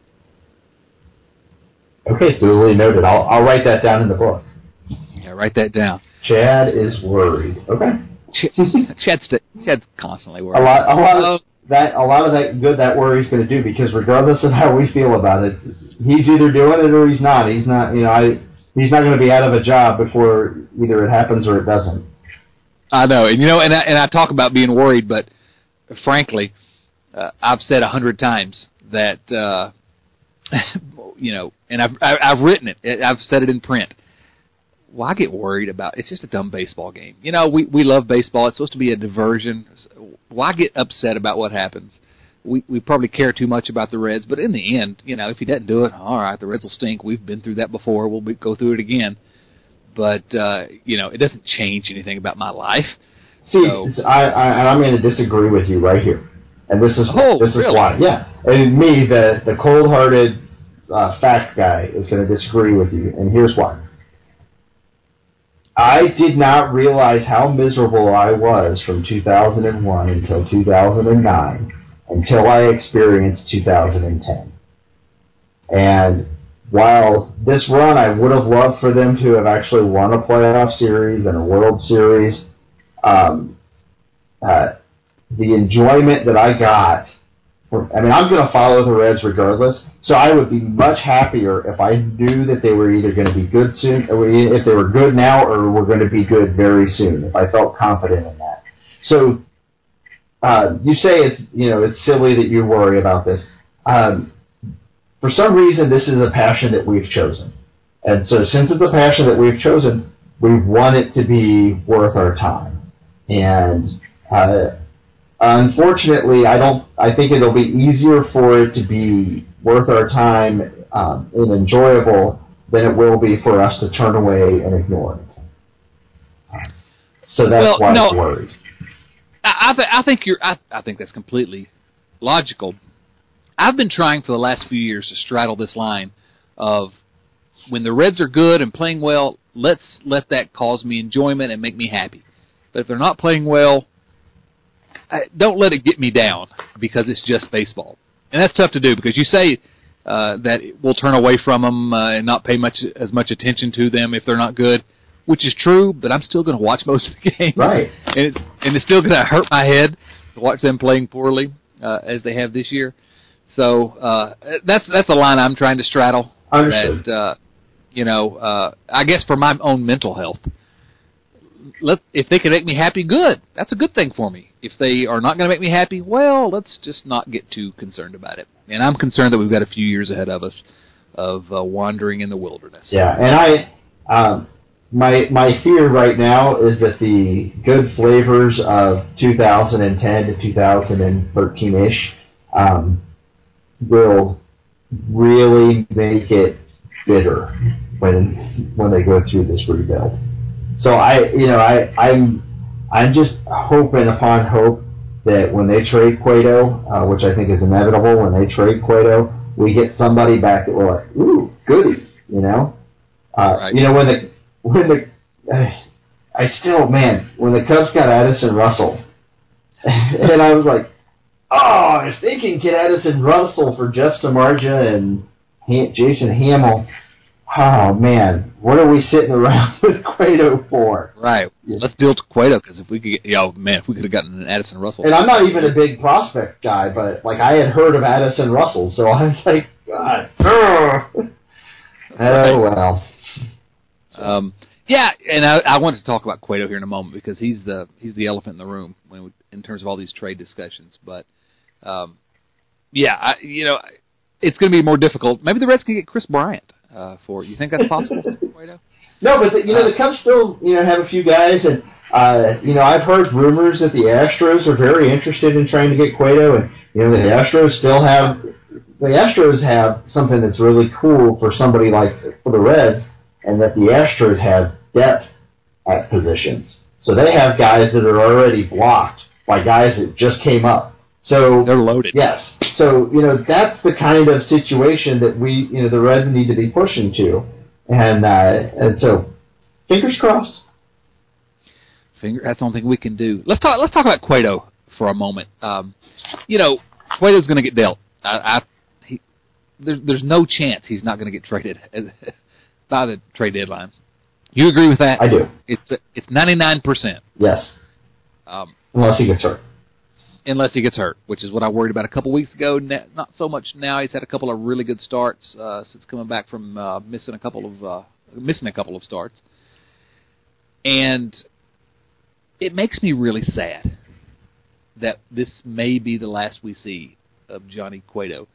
Okay, duly noted. I'll I'll write that down in the book. Yeah, write that down. Chad is worried. Okay. Chad's Chad's constantly worried. A lot, a lot of that, a lot of that good that worry's going to do because regardless of how we feel about it, he's either doing it or he's not. He's not, you know, I he's not going to be out of a job before either it happens or it doesn't. I know, and you know, and I, and I talk about being worried, but frankly, uh, I've said a hundred times that uh, you know, and I've I've written it. I've said it in print. Well, I get worried about it's just a dumb baseball game. You know, we we love baseball. It's supposed to be a diversion. Why get upset about what happens? We we probably care too much about the Reds, but in the end, you know, if he doesn't do it, all right, the Reds will stink. We've been through that before. We'll be, go through it again. But uh, you know, it doesn't change anything about my life. See, so, I, I I'm going to disagree with you right here, and this is oh, this really? is why. Yeah, and me, the the cold-hearted uh, fact guy, is going to disagree with you, and here's why. I did not realize how miserable I was from 2001 until 2009 until I experienced 2010. And while this run, I would have loved for them to have actually won a playoff series and a World Series, um, uh, the enjoyment that I got I mean, I'm going to follow the Reds regardless. So I would be much happier if I knew that they were either going to be good soon, if they were good now, or were going to be good very soon. If I felt confident in that. So uh, you say it's you know it's silly that you worry about this. Um, for some reason, this is a passion that we've chosen, and so since it's a passion that we've chosen, we want it to be worth our time. And uh, Unfortunately, I don't. I think it'll be easier for it to be worth our time um, and enjoyable than it will be for us to turn away and ignore it. So that's well, why no, I'm worried. I, th- I think you're. I, I think that's completely logical. I've been trying for the last few years to straddle this line of when the Reds are good and playing well, let's let that cause me enjoyment and make me happy. But if they're not playing well, don't let it get me down because it's just baseball, and that's tough to do because you say uh, that we'll turn away from them uh, and not pay much as much attention to them if they're not good, which is true. But I'm still going to watch most of the games, right? And it's and it's still going to hurt my head to watch them playing poorly uh, as they have this year. So uh, that's that's a line I'm trying to straddle. Understood. That uh, you know, uh, I guess for my own mental health, let if they can make me happy, good. That's a good thing for me. If they are not going to make me happy, well, let's just not get too concerned about it. And I'm concerned that we've got a few years ahead of us of uh, wandering in the wilderness. Yeah, and I, um, my my fear right now is that the good flavors of 2010 to 2013 ish um, will really make it bitter when when they go through this rebuild. So I, you know, I, I'm, I'm just hoping upon hope that when they trade Cueto, uh, which I think is inevitable, when they trade Cueto, we get somebody back that we're like, ooh, goody, you know. Uh, right. You know, when the when the uh, I still man, when the Cubs got Addison Russell, and I was like, oh, if they can get Addison Russell for Jeff Samardzija and Jason Hammel, oh man, what are we sitting around with Cueto for? Right. Yeah. Let's deal to Cueto because if we could get, know, man, if we could have gotten an Addison Russell. And I'm not even a big prospect guy, but like I had heard of Addison Russell, so I was like, God, oh well. Um, yeah, and I, I wanted to talk about Cueto here in a moment because he's the he's the elephant in the room when in terms of all these trade discussions. But um, yeah, I, you know, it's going to be more difficult. Maybe the Reds can get Kris Bryant uh, for You think that's possible, No, but the, you know the Cubs still you know have a few guys, and uh, you know I've heard rumors that the Astros are very interested in trying to get Cueto, and You know, the Astros still have the Astros have something that's really cool for somebody like for the Reds, and that the Astros have depth at positions. So they have guys that are already blocked by guys that just came up. So they're loaded. Yes. So you know that's the kind of situation that we you know the Reds need to be pushing to, and uh, and so fingers crossed. Finger. That's the only thing we can do. Let's talk. Let's talk about Cueto for a moment. Um, you know, Cueto's going to get dealt. I, I he, there's there's no chance he's not going to get traded by the trade deadline. You agree with that? I do. It's it's ninety nine percent. Yes. Um, unless he gets hurt. Unless he gets hurt, which is what I worried about a couple weeks ago. Not so much now. He's had a couple of really good starts uh, since coming back from uh, missing a couple of uh, missing a couple of starts, and it makes me really sad that this may be the last we see of Johnny Cueto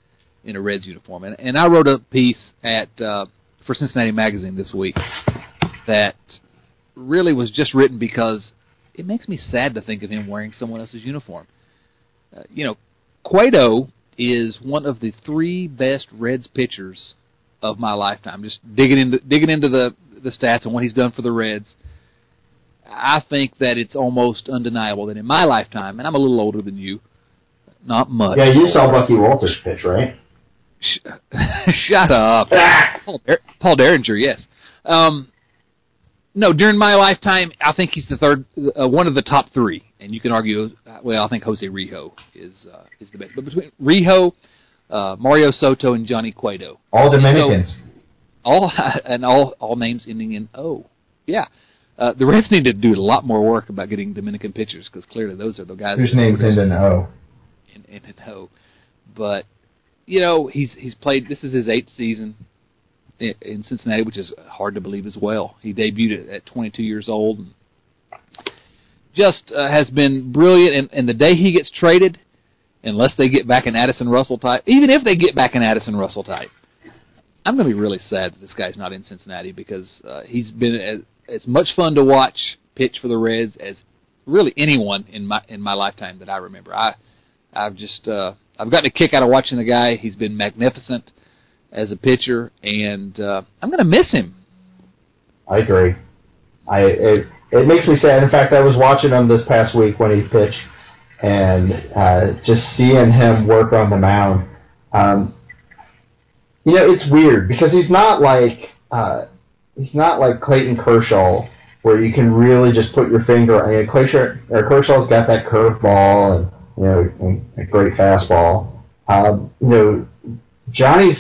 in a Reds uniform. And, and I wrote a piece at uh, for Cincinnati Magazine this week that really was just written because it makes me sad to think of him wearing someone else's uniform. Uh, you know, Cueto is one of the three best Reds pitchers of my lifetime. Just digging into digging into the the stats and what he's done for the Reds. I think that it's almost undeniable that in my lifetime, and I'm a little older than you, not much. Yeah, you saw Bucky Walters pitch, right? Shut up, Paul, Dar- Paul Derringer. Yes. Um, no, during my lifetime, I think he's the third, uh, one of the top three, and you can argue. Well, I think Jose Rijo is uh, is the best, but between Rijo, uh, Mario Soto, and Johnny Cueto, all Dominicans, so, all and all all names ending in O. Yeah, uh, the Reds need to do a lot more work about getting Dominican pitchers because clearly those are the guys whose names end in O. In, in an O, but you know he's he's played. This is his eighth season in Cincinnati, which is hard to believe as well. He debuted at 22 years old. And just uh, has been brilliant. And, and the day he gets traded, unless they get back an Addison Russell type, even if they get back an Addison Russell type, I'm going to be really sad that this guy's not in Cincinnati because uh, he's been as, as much fun to watch pitch for the Reds as really anyone in my in my lifetime that I remember. I I've just uh, I've gotten a kick out of watching the guy. He's been magnificent as a pitcher, and uh, I'm going to miss him. I agree. I it, it makes me sad. In fact, I was watching him this past week when he pitched, and uh, just seeing him work on the mound. Um, you know, it's weird because he's not like uh, he's not like Clayton Kershaw, where you can really just put your finger. I mean, Kershaw, or Kershaw's got that curveball and you know a great fastball. Um, you know, Johnny's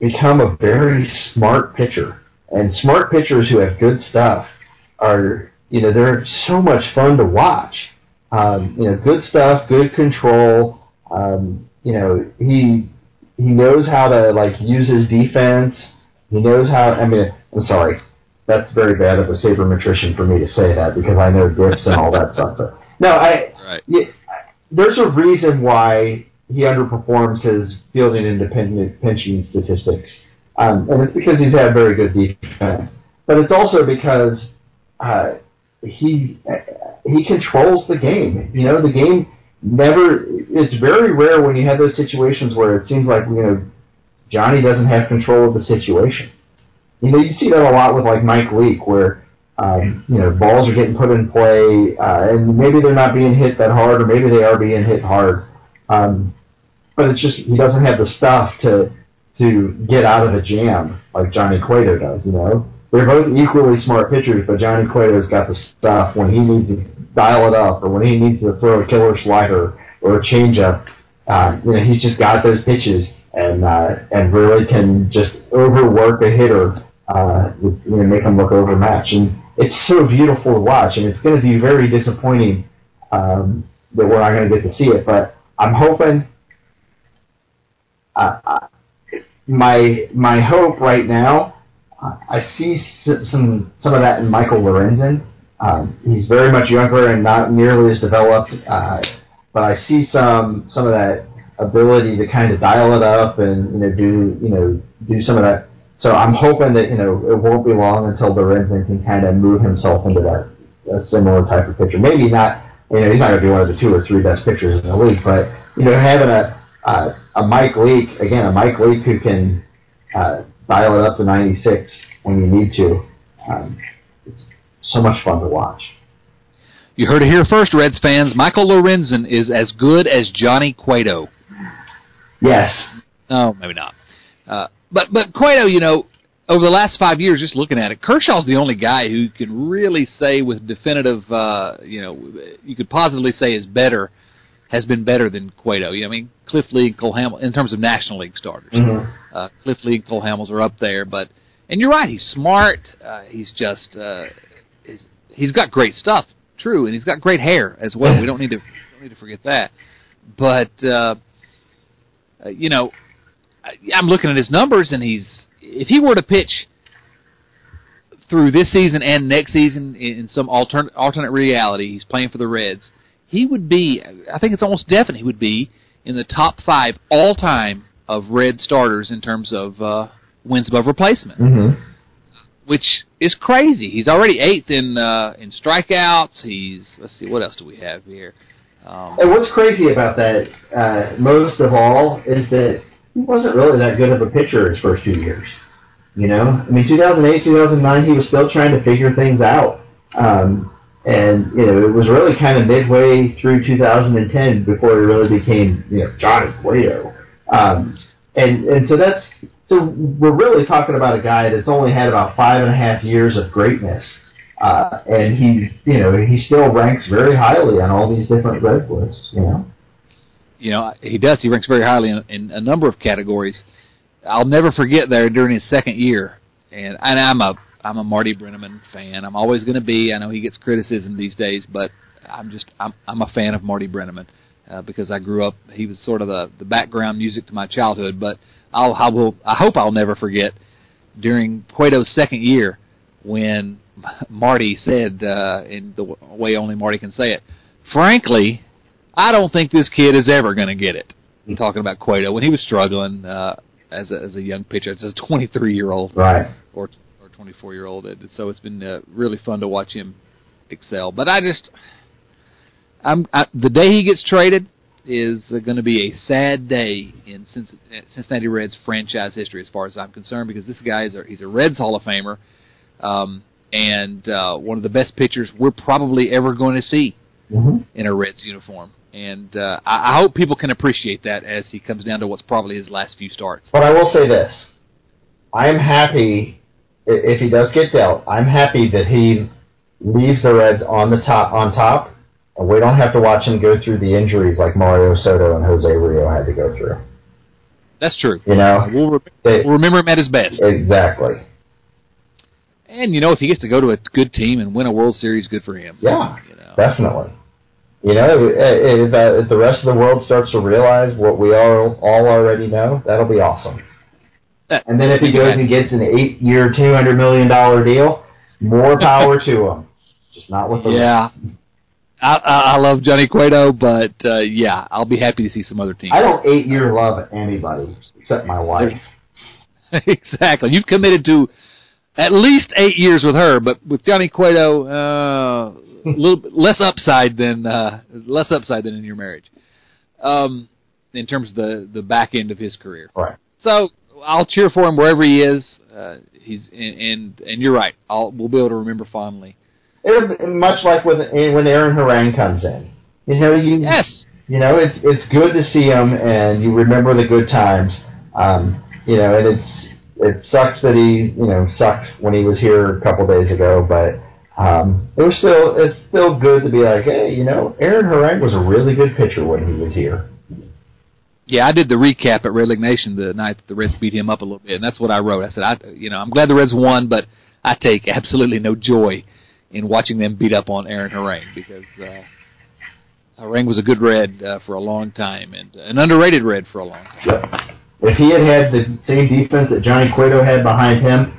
become a very smart pitcher. And smart pitchers who have good stuff are, you know, they're so much fun to watch. Um, you know, good stuff, good control. Um, you know, he he knows how to like use his defense. He knows how. I mean, I'm sorry, that's very bad of a sabermetrician for me to say that because I know grips and all that stuff. But no, I. Right. Yeah, there's a reason why he underperforms his fielding independent pitching statistics. Um, and it's because he's had very good defense. But it's also because uh, he he controls the game. You know, the game never. It's very rare when you have those situations where it seems like you know Johnny doesn't have control of the situation. You know, you see that a lot with like Mike Leake, where um, you know balls are getting put in play, uh, and maybe they're not being hit that hard, or maybe they are being hit hard. Um, but it's just he doesn't have the stuff to to get out of a jam like Johnny Cueto does. You know, they're both equally smart pitchers, but Johnny Cueto's got the stuff when he needs to dial it up, or when he needs to throw a killer slider or a changeup. Uh, you know, he's just got those pitches and uh, and really can just overwork a hitter, uh, you know, make him look overmatched. And it's so beautiful to watch, and it's going to be very disappointing um, that we're not going to get to see it. But I'm hoping my my hope right now, I see some some of that in Michael Lorenzen. Um, he's very much younger and not nearly as developed, uh, but I see some some of that ability to kind of dial it up and you know do you know do some of that. So I'm hoping that you know it won't be long until Lorenzen can kind of move himself into that a similar type of picture. Maybe not. You know, he's not going to be one of the two or three best pitchers in the league, but you know, having a uh, a Mike Leake again, a Mike Leake who can uh, dial it up to 96 when you need to. Um, it's so much fun to watch. You heard it here first, Reds fans. Michael Lorenzen is as good as Johnny Cueto. Yes. No, maybe not. Uh, but but Cueto, you know, over the last five years, just looking at it, Kershaw's the only guy who can really say with definitive, uh, you know, you could positively say is better, has been better than Cueto. You know, I mean, Cliff Lee and Cole Hamels, in terms of National League starters. Mm-hmm. Uh, Cliff Lee and Cole Hamels are up there, but and you're right, he's smart. Uh, he's just uh, he's, he's got great stuff, true, and he's got great hair as well. We don't need to don't need to forget that. But uh, uh, you know, I'm looking at his numbers, and he's if he were to pitch through this season and next season in some alternate alternate reality, he's playing for the Reds. He would be, I think it's almost definite, he would be in the top five all time of Red starters in terms of uh, wins above replacement, mm-hmm. which is crazy. He's already eighth in uh, in strikeouts. He's let's see, what else do we have here? Um, and what's crazy about that, uh, most of all, is that he wasn't really that good of a pitcher his first two years. You know, I mean, 2008, 2009, he was still trying to figure things out. Um, and, you know, it was really kind of midway through 2010 before it really became, you know, Johnny Cueto. Um, and, and so that's, so we're really talking about a guy that's only had about five and a half years of greatness. Uh, and he, you know, he still ranks very highly on all these different Reds lists, you know you know, he does. He ranks very highly in, in a number of categories. I'll never forget there during his second year, and and I'm a I'm a Marty Brennaman fan. I'm always going to be. I know he gets criticism these days, but I'm just I'm I'm a fan of Marty Brennaman uh, because I grew up. He was sort of the the background music to my childhood. But I'll I will I hope I'll never forget during Cueto's second year when Marty said uh, in the way only Marty can say it. Frankly, I don't think this kid is ever going to get it. I'm talking about Cueto when he was struggling uh, as a, as a young pitcher, as a 23 year old, right, or 24 year old. and So it's been uh, really fun to watch him excel. But I just, I'm I, the day he gets traded is going to be a sad day in Cincinnati Reds franchise history, as far as I'm concerned, because this guy is a, he's a Reds Hall of Famer, um, and uh, one of the best pitchers we're probably ever going to see mm-hmm. in a Reds uniform and uh, I, I hope people can appreciate that as he comes down to what's probably his last few starts. But I will say this: I am happy if he does get dealt. I'm happy that he leaves the Reds on the top on top, and we don't have to watch him go through the injuries like Mario Soto and Jose Rijo had to go through. That's true. You know, we'll, re- they, we'll remember him at his best. Exactly. And you know, if he gets to go to a good team and win a World Series, good for him. Yeah, you know. definitely. You know, if, uh, if the rest of the world starts to realize what we all all already know, that'll be awesome. And then if he goes and gets an eight-year, two hundred million dollar deal, more power to him. Just not with the yeah. I, I love Johnny Cueto, but uh, yeah, I'll be happy to see some other teams. I don't eight-year love anybody except my wife. exactly. You've committed to at least eight years with her, but with Johnny Cueto, uh, a little bit less upside than uh, less upside than in your marriage, um, in terms of the the back end of his career. Right. So I'll cheer for him wherever he is. Uh, he's and, and and you're right. I'll we'll be able to remember fondly. It, much like with when Aaron Harang comes in, you know you yes. You know it's it's good to see him, and you remember the good times. Um, you know, and it's it sucks that he you know sucked when he was here a couple days ago, but um, it was still it's still good to be like, hey, you know, Aaron Harang was a really good pitcher when he was here. Yeah, I did the recap at Red Nation the night that the Reds beat him up a little bit, and that's what I wrote. I said, I, you know, I'm glad the Reds won, but I take absolutely no joy in watching them beat up on Aaron Harang because uh, Harang was a good Red uh, for a long time and an underrated Red for a long time. If he had had the same defense that Johnny Cueto had behind him,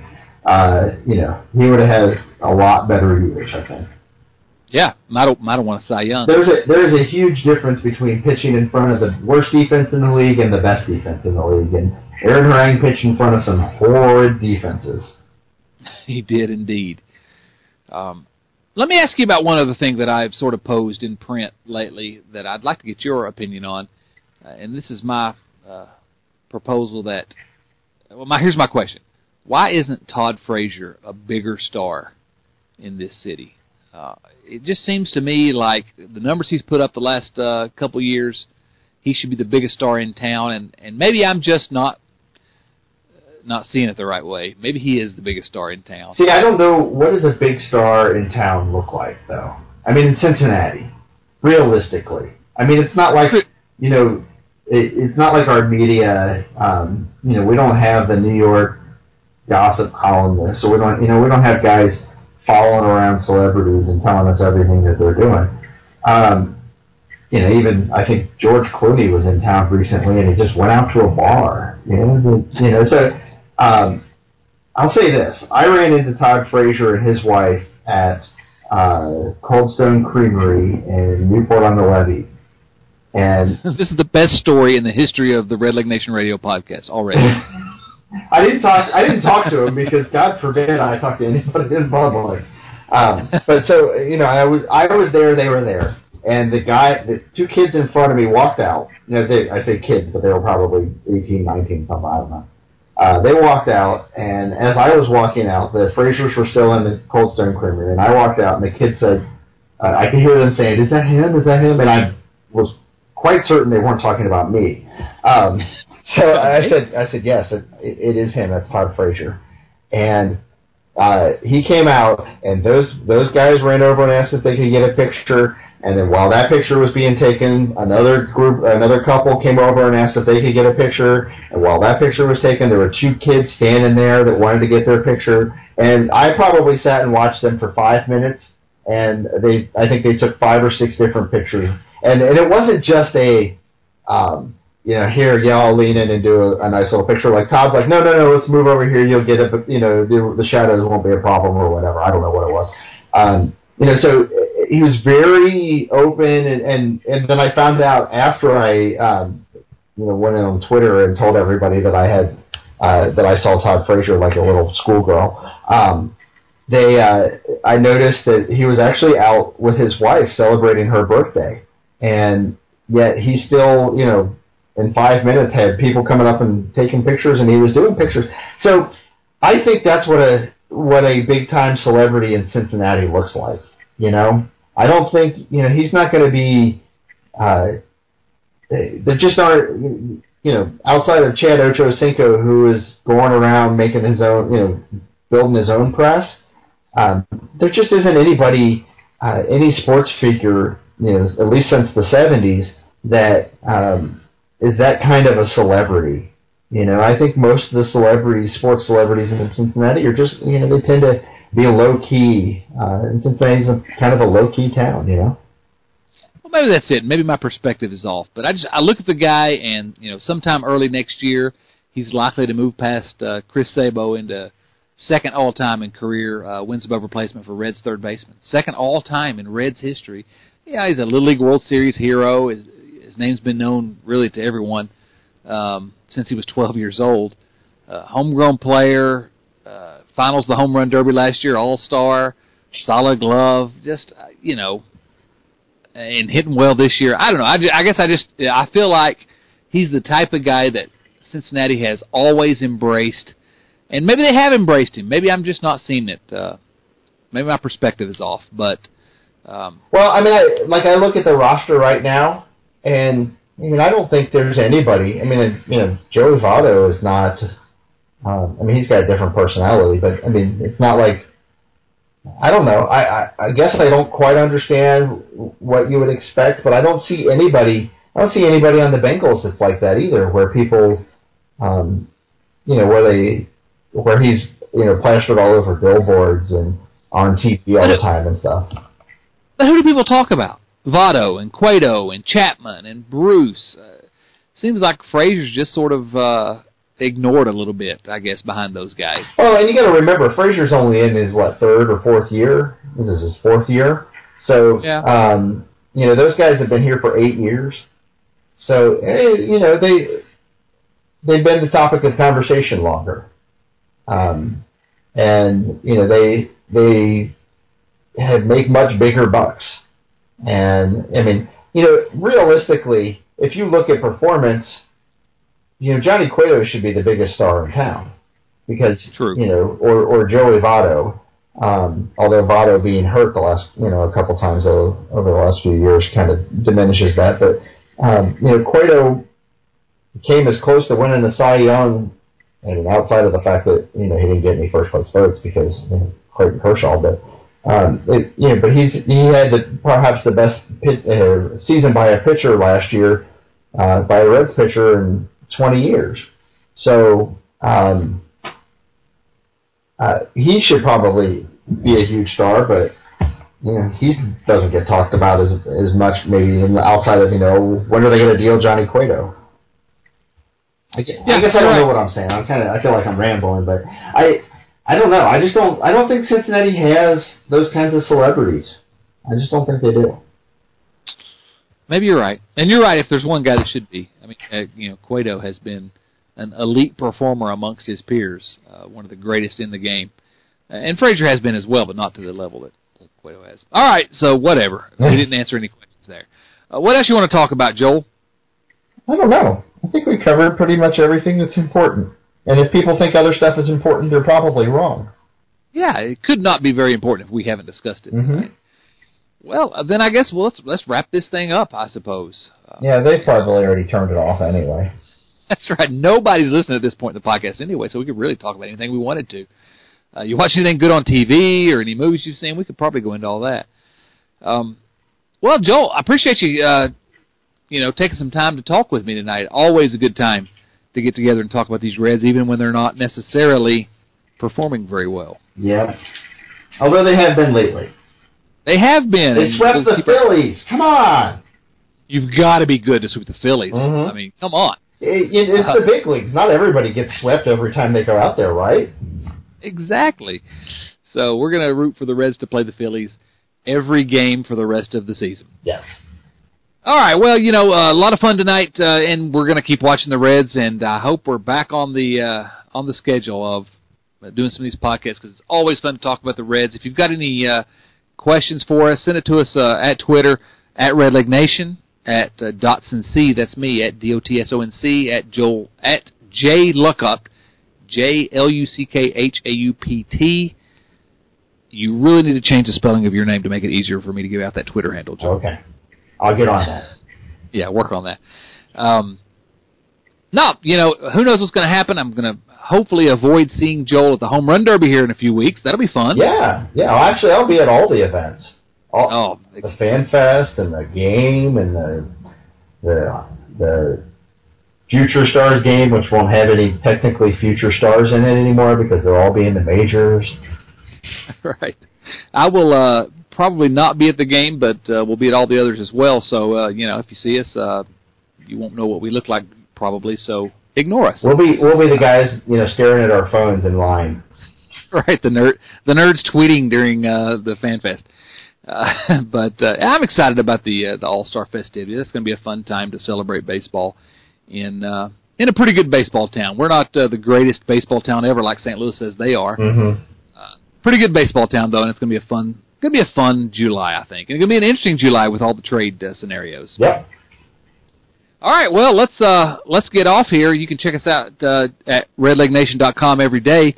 uh, you know, he would have had a lot better years, I think. Might have, might have won a Cy Young. There's a there's a huge difference between pitching in front of the worst defense in the league and the best defense in the league, and Aaron Harang pitched in front of some horrid defenses. He did indeed. Um, let me ask you about one other thing that I've sort of posed in print lately that I'd like to get your opinion on. uh, and this is my uh, proposal that. Well, my here's my question: Why isn't Todd Frazier a bigger star in this city? Uh, it just seems to me like the numbers he's put up the last uh, couple years, he should be the biggest star in town, and and maybe I'm just not not seeing it the right way. Maybe he is the biggest star in town. See, I don't know what does a big star in town look like though. I mean, in Cincinnati, realistically, I mean, it's not like you know, it, it's not like our media. Um, you know, we don't have the New York gossip columnists, so we don't, you know, we don't have guys following around celebrities and telling us everything that they're doing. Um, you know, even I think George Clooney was in town recently, and he just went out to a bar. You know, you know, so um, I'll say this: I ran into Todd Frazier and his wife at uh, Cold Stone Creamery in Newport on the Levee, and this is the best story in the history of the Red Redleg Nation Radio podcast already. I didn't talk. I didn't talk to him because God forbid I talk to anybody in public. Um, but so you know, I was I was there. They were there, and the guy, the two kids in front of me walked out. You know, they, I say kids, but they were probably 18, 19, something. I don't know. Uh, they walked out, and as I was walking out, the Fraziers were still in the Cold Stone Creamery, and I walked out, and the kid said, uh, I could hear them saying, "Is that him? Is that him?" And I was quite certain they weren't talking about me. Um, so I said, I said, yes, it, it is him. That's Todd Frazier, and uh, he came out, and those those guys ran over and asked if they could get a picture. And then while that picture was being taken, another group, another couple came over and asked if they could get a picture. And while that picture was taken, there were two kids standing there that wanted to get their picture. And I probably sat and watched them for five minutes. And they, I think they took five or six different pictures. And and it wasn't just a, um, you know, here, yeah, I'll lean in and do a, a, nice little picture. Like Todd's like, no, no, no, let's move over here. You'll get it, but you know, the, the shadows won't be a problem or whatever. I don't know what it was. Um, you know, so he was very open, and, and, and then I found out after I, um, you know, went on Twitter and told everybody that I had uh, that I saw Todd Frazier like a little schoolgirl. Um, they, uh, I noticed that he was actually out with his wife celebrating her birthday, and yet he still, you know, in five minutes had people coming up and taking pictures, and he was doing pictures. So I think that's what a what a big time celebrity in Cincinnati looks like. You know, I don't think you know he's not going to be. Uh, there just aren't you know outside of Chad Ochocinco who is going around making his own you know building his own press. Um, there just isn't anybody, uh, any sports figure, you know, at least since the '70s, that um, is that kind of a celebrity. You know, I think most of the celebrities, sports celebrities in Cincinnati, are just you know they tend to be low key. Uh, and Cincinnati's a, kind of a low key town, you know. Well, maybe that's it. Maybe my perspective is off, but I just I look at the guy, and you know, sometime early next year, he's likely to move past uh, Chris Sabo into second all time in career uh, wins above replacement for Reds third baseman, second all time in Reds history. Yeah, he's a Little League World Series hero. His name's been known really to everyone um, since he was 12 years old. Uh, homegrown player, uh, finals the home run derby last year, all star, solid glove, just uh, you know, and hitting well this year. I don't know. I, just, I guess I just I feel like he's the type of guy that Cincinnati has always embraced, and maybe they have embraced him. Maybe I'm just not seeing it. Uh, maybe my perspective is off, but. Um, well, I mean, I, like I look at the roster right now, and I mean, I don't think there's anybody. I mean, you know, Joey Votto is not um, I mean, he's got a different personality, but I mean, it's not like I don't know. I, I, I guess I don't quite understand what you would expect, but I don't see anybody. I don't see anybody on the Bengals that's like that either, where people, um, you know, where they, where he's you know plastered all over billboards and on TV all the time and stuff. But who do people talk about? Votto and Cueto and Chapman and Bruce. Uh, seems like Frazier's just sort of uh, ignored a little bit, I guess, behind those guys. Well, and you got to remember, Frazier's only in his what third or fourth year. This is his fourth year, so yeah. um, you know those guys have been here for eight years. So eh, you know they they've been the topic of conversation longer, um, and you know they they have make much bigger bucks. And I mean, you know, realistically, if you look at performance, you know Johnny Cueto should be the biggest star in town because True. you know, or or Joey Votto. Um, although Votto being hurt the last, you know, a couple times over, over the last few years kind of diminishes that. But um, you know, Cueto came as close to winning the Cy Young, I mean, outside of the fact that you know he didn't get any first place votes because you know, Clayton Kershaw, but um, it, you know, but he's he had the, perhaps the best pit, uh, season by a pitcher last year, uh, by a Reds pitcher in 20 years. So um, uh, he should probably be a huge star, but you know he doesn't get talked about as as much maybe in the outside of you know when are they going to deal Johnny Cueto? I guess, Yeah, I, guess I don't right. know what I'm saying. I'm kind of I feel like I'm rambling, but I I don't know. I just don't I don't think Cincinnati has those kinds of celebrities. I just don't think they do. Maybe you're right, and you're right. If there's one guy that should be, I mean, uh, you know, Cueto has been an elite performer amongst his peers, uh, one of the greatest in the game, uh, and Frazier has been as well, but not to the level that, that Cueto has. All right, so whatever. we didn't answer any questions there. Uh, what else you want to talk about, Joel? I don't know. I think we covered pretty much everything that's important. And if people think other stuff is important, they're probably wrong. Yeah, it could not be very important if we haven't discussed it Mhm. tonight. Well, uh, then I guess well, let's let's wrap this thing up. I suppose. Uh, Yeah, they've probably already turned it off anyway. That's right. Nobody's listening at this point in the podcast anyway, so we could really talk about anything we wanted to. Uh, you watch anything good on TV or any movies you've seen? We could probably go into all that. Um, well, Joel, I appreciate you, uh, you know, taking some time to talk with me tonight. Always a good time to get together and talk about these Reds, even when they're not necessarily performing very well. Yeah. Although they have been lately. They have been. They swept the Phillies. Come on. You've got to be good to sweep the Phillies. Mhm. I mean, come on. It, it, it's the big leagues. Not everybody gets swept every time they go out there, right? Exactly. So we're going to root for the Reds to play the Phillies every game for the rest of the season. Yes. All right. Well, you know, uh, a lot of fun tonight, uh, and we're going to keep watching the Reds, and I hope we're back on the uh, on the schedule of uh, doing some of these podcasts because it's always fun to talk about the Reds. If you've got any uh, questions for us, send it to us uh, at Twitter at Red Leg Nation at Dotson C. That's me at D O T S O N C at Joel at J Luckhaupt J L U C K H A U P T. You really need to change the spelling of your name to make it easier for me to give out that Twitter handle, Joel. Okay. I'll get on that. Yeah, work on that. Um, no, you know, who knows what's going to happen? I'm going to hopefully avoid seeing Joel at the home run derby here in a few weeks. That'll be fun. Yeah. Yeah. Well, actually, I'll be at all the events. All, Oh, the fan fest and the game and the the the future stars game, which won't have any technically future stars in it anymore because they'll all be in the majors. right. I will uh, probably not be at the game, but uh, we'll be at all the others as well. So, uh, you know, if you see us, uh, you won't know what we look like probably. So ignore us. We'll be we'll be the guys you know staring at our phones in line. right the nerd the nerds tweeting during uh, the fan fest uh, but uh, I'm excited about the uh, the All Star festivity. That's going to be a fun time to celebrate baseball in uh, in a pretty good baseball town. We're not uh, the greatest baseball town ever, like St. Louis says they are. Mm-hmm. Pretty good baseball town though, and it's going to be a fun going to be a fun July, I think. And it's going to be an interesting July with all the trade uh, scenarios. Yep. All right, well let's uh let's get off here. You can check us out uh, at redlegnation.com every day,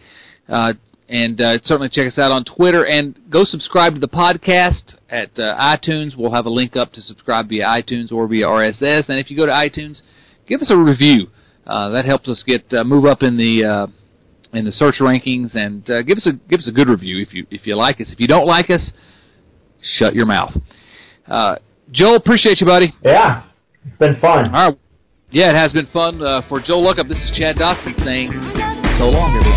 uh, and uh, certainly check us out on Twitter and go subscribe to the podcast at uh, iTunes. We'll have a link up to subscribe via iTunes or via RSS. And if you go to iTunes, give us a review. Uh, that helps us get uh, move up in the uh, in the search rankings and uh, give us a give us a good review if you if you like us. If you don't like us, shut your mouth. Uh, Joel, appreciate you, buddy. Yeah. It's been fun. All right. Yeah, it has been fun. Uh, for Joel Luckhaupt, this is Chad Dotson saying so long,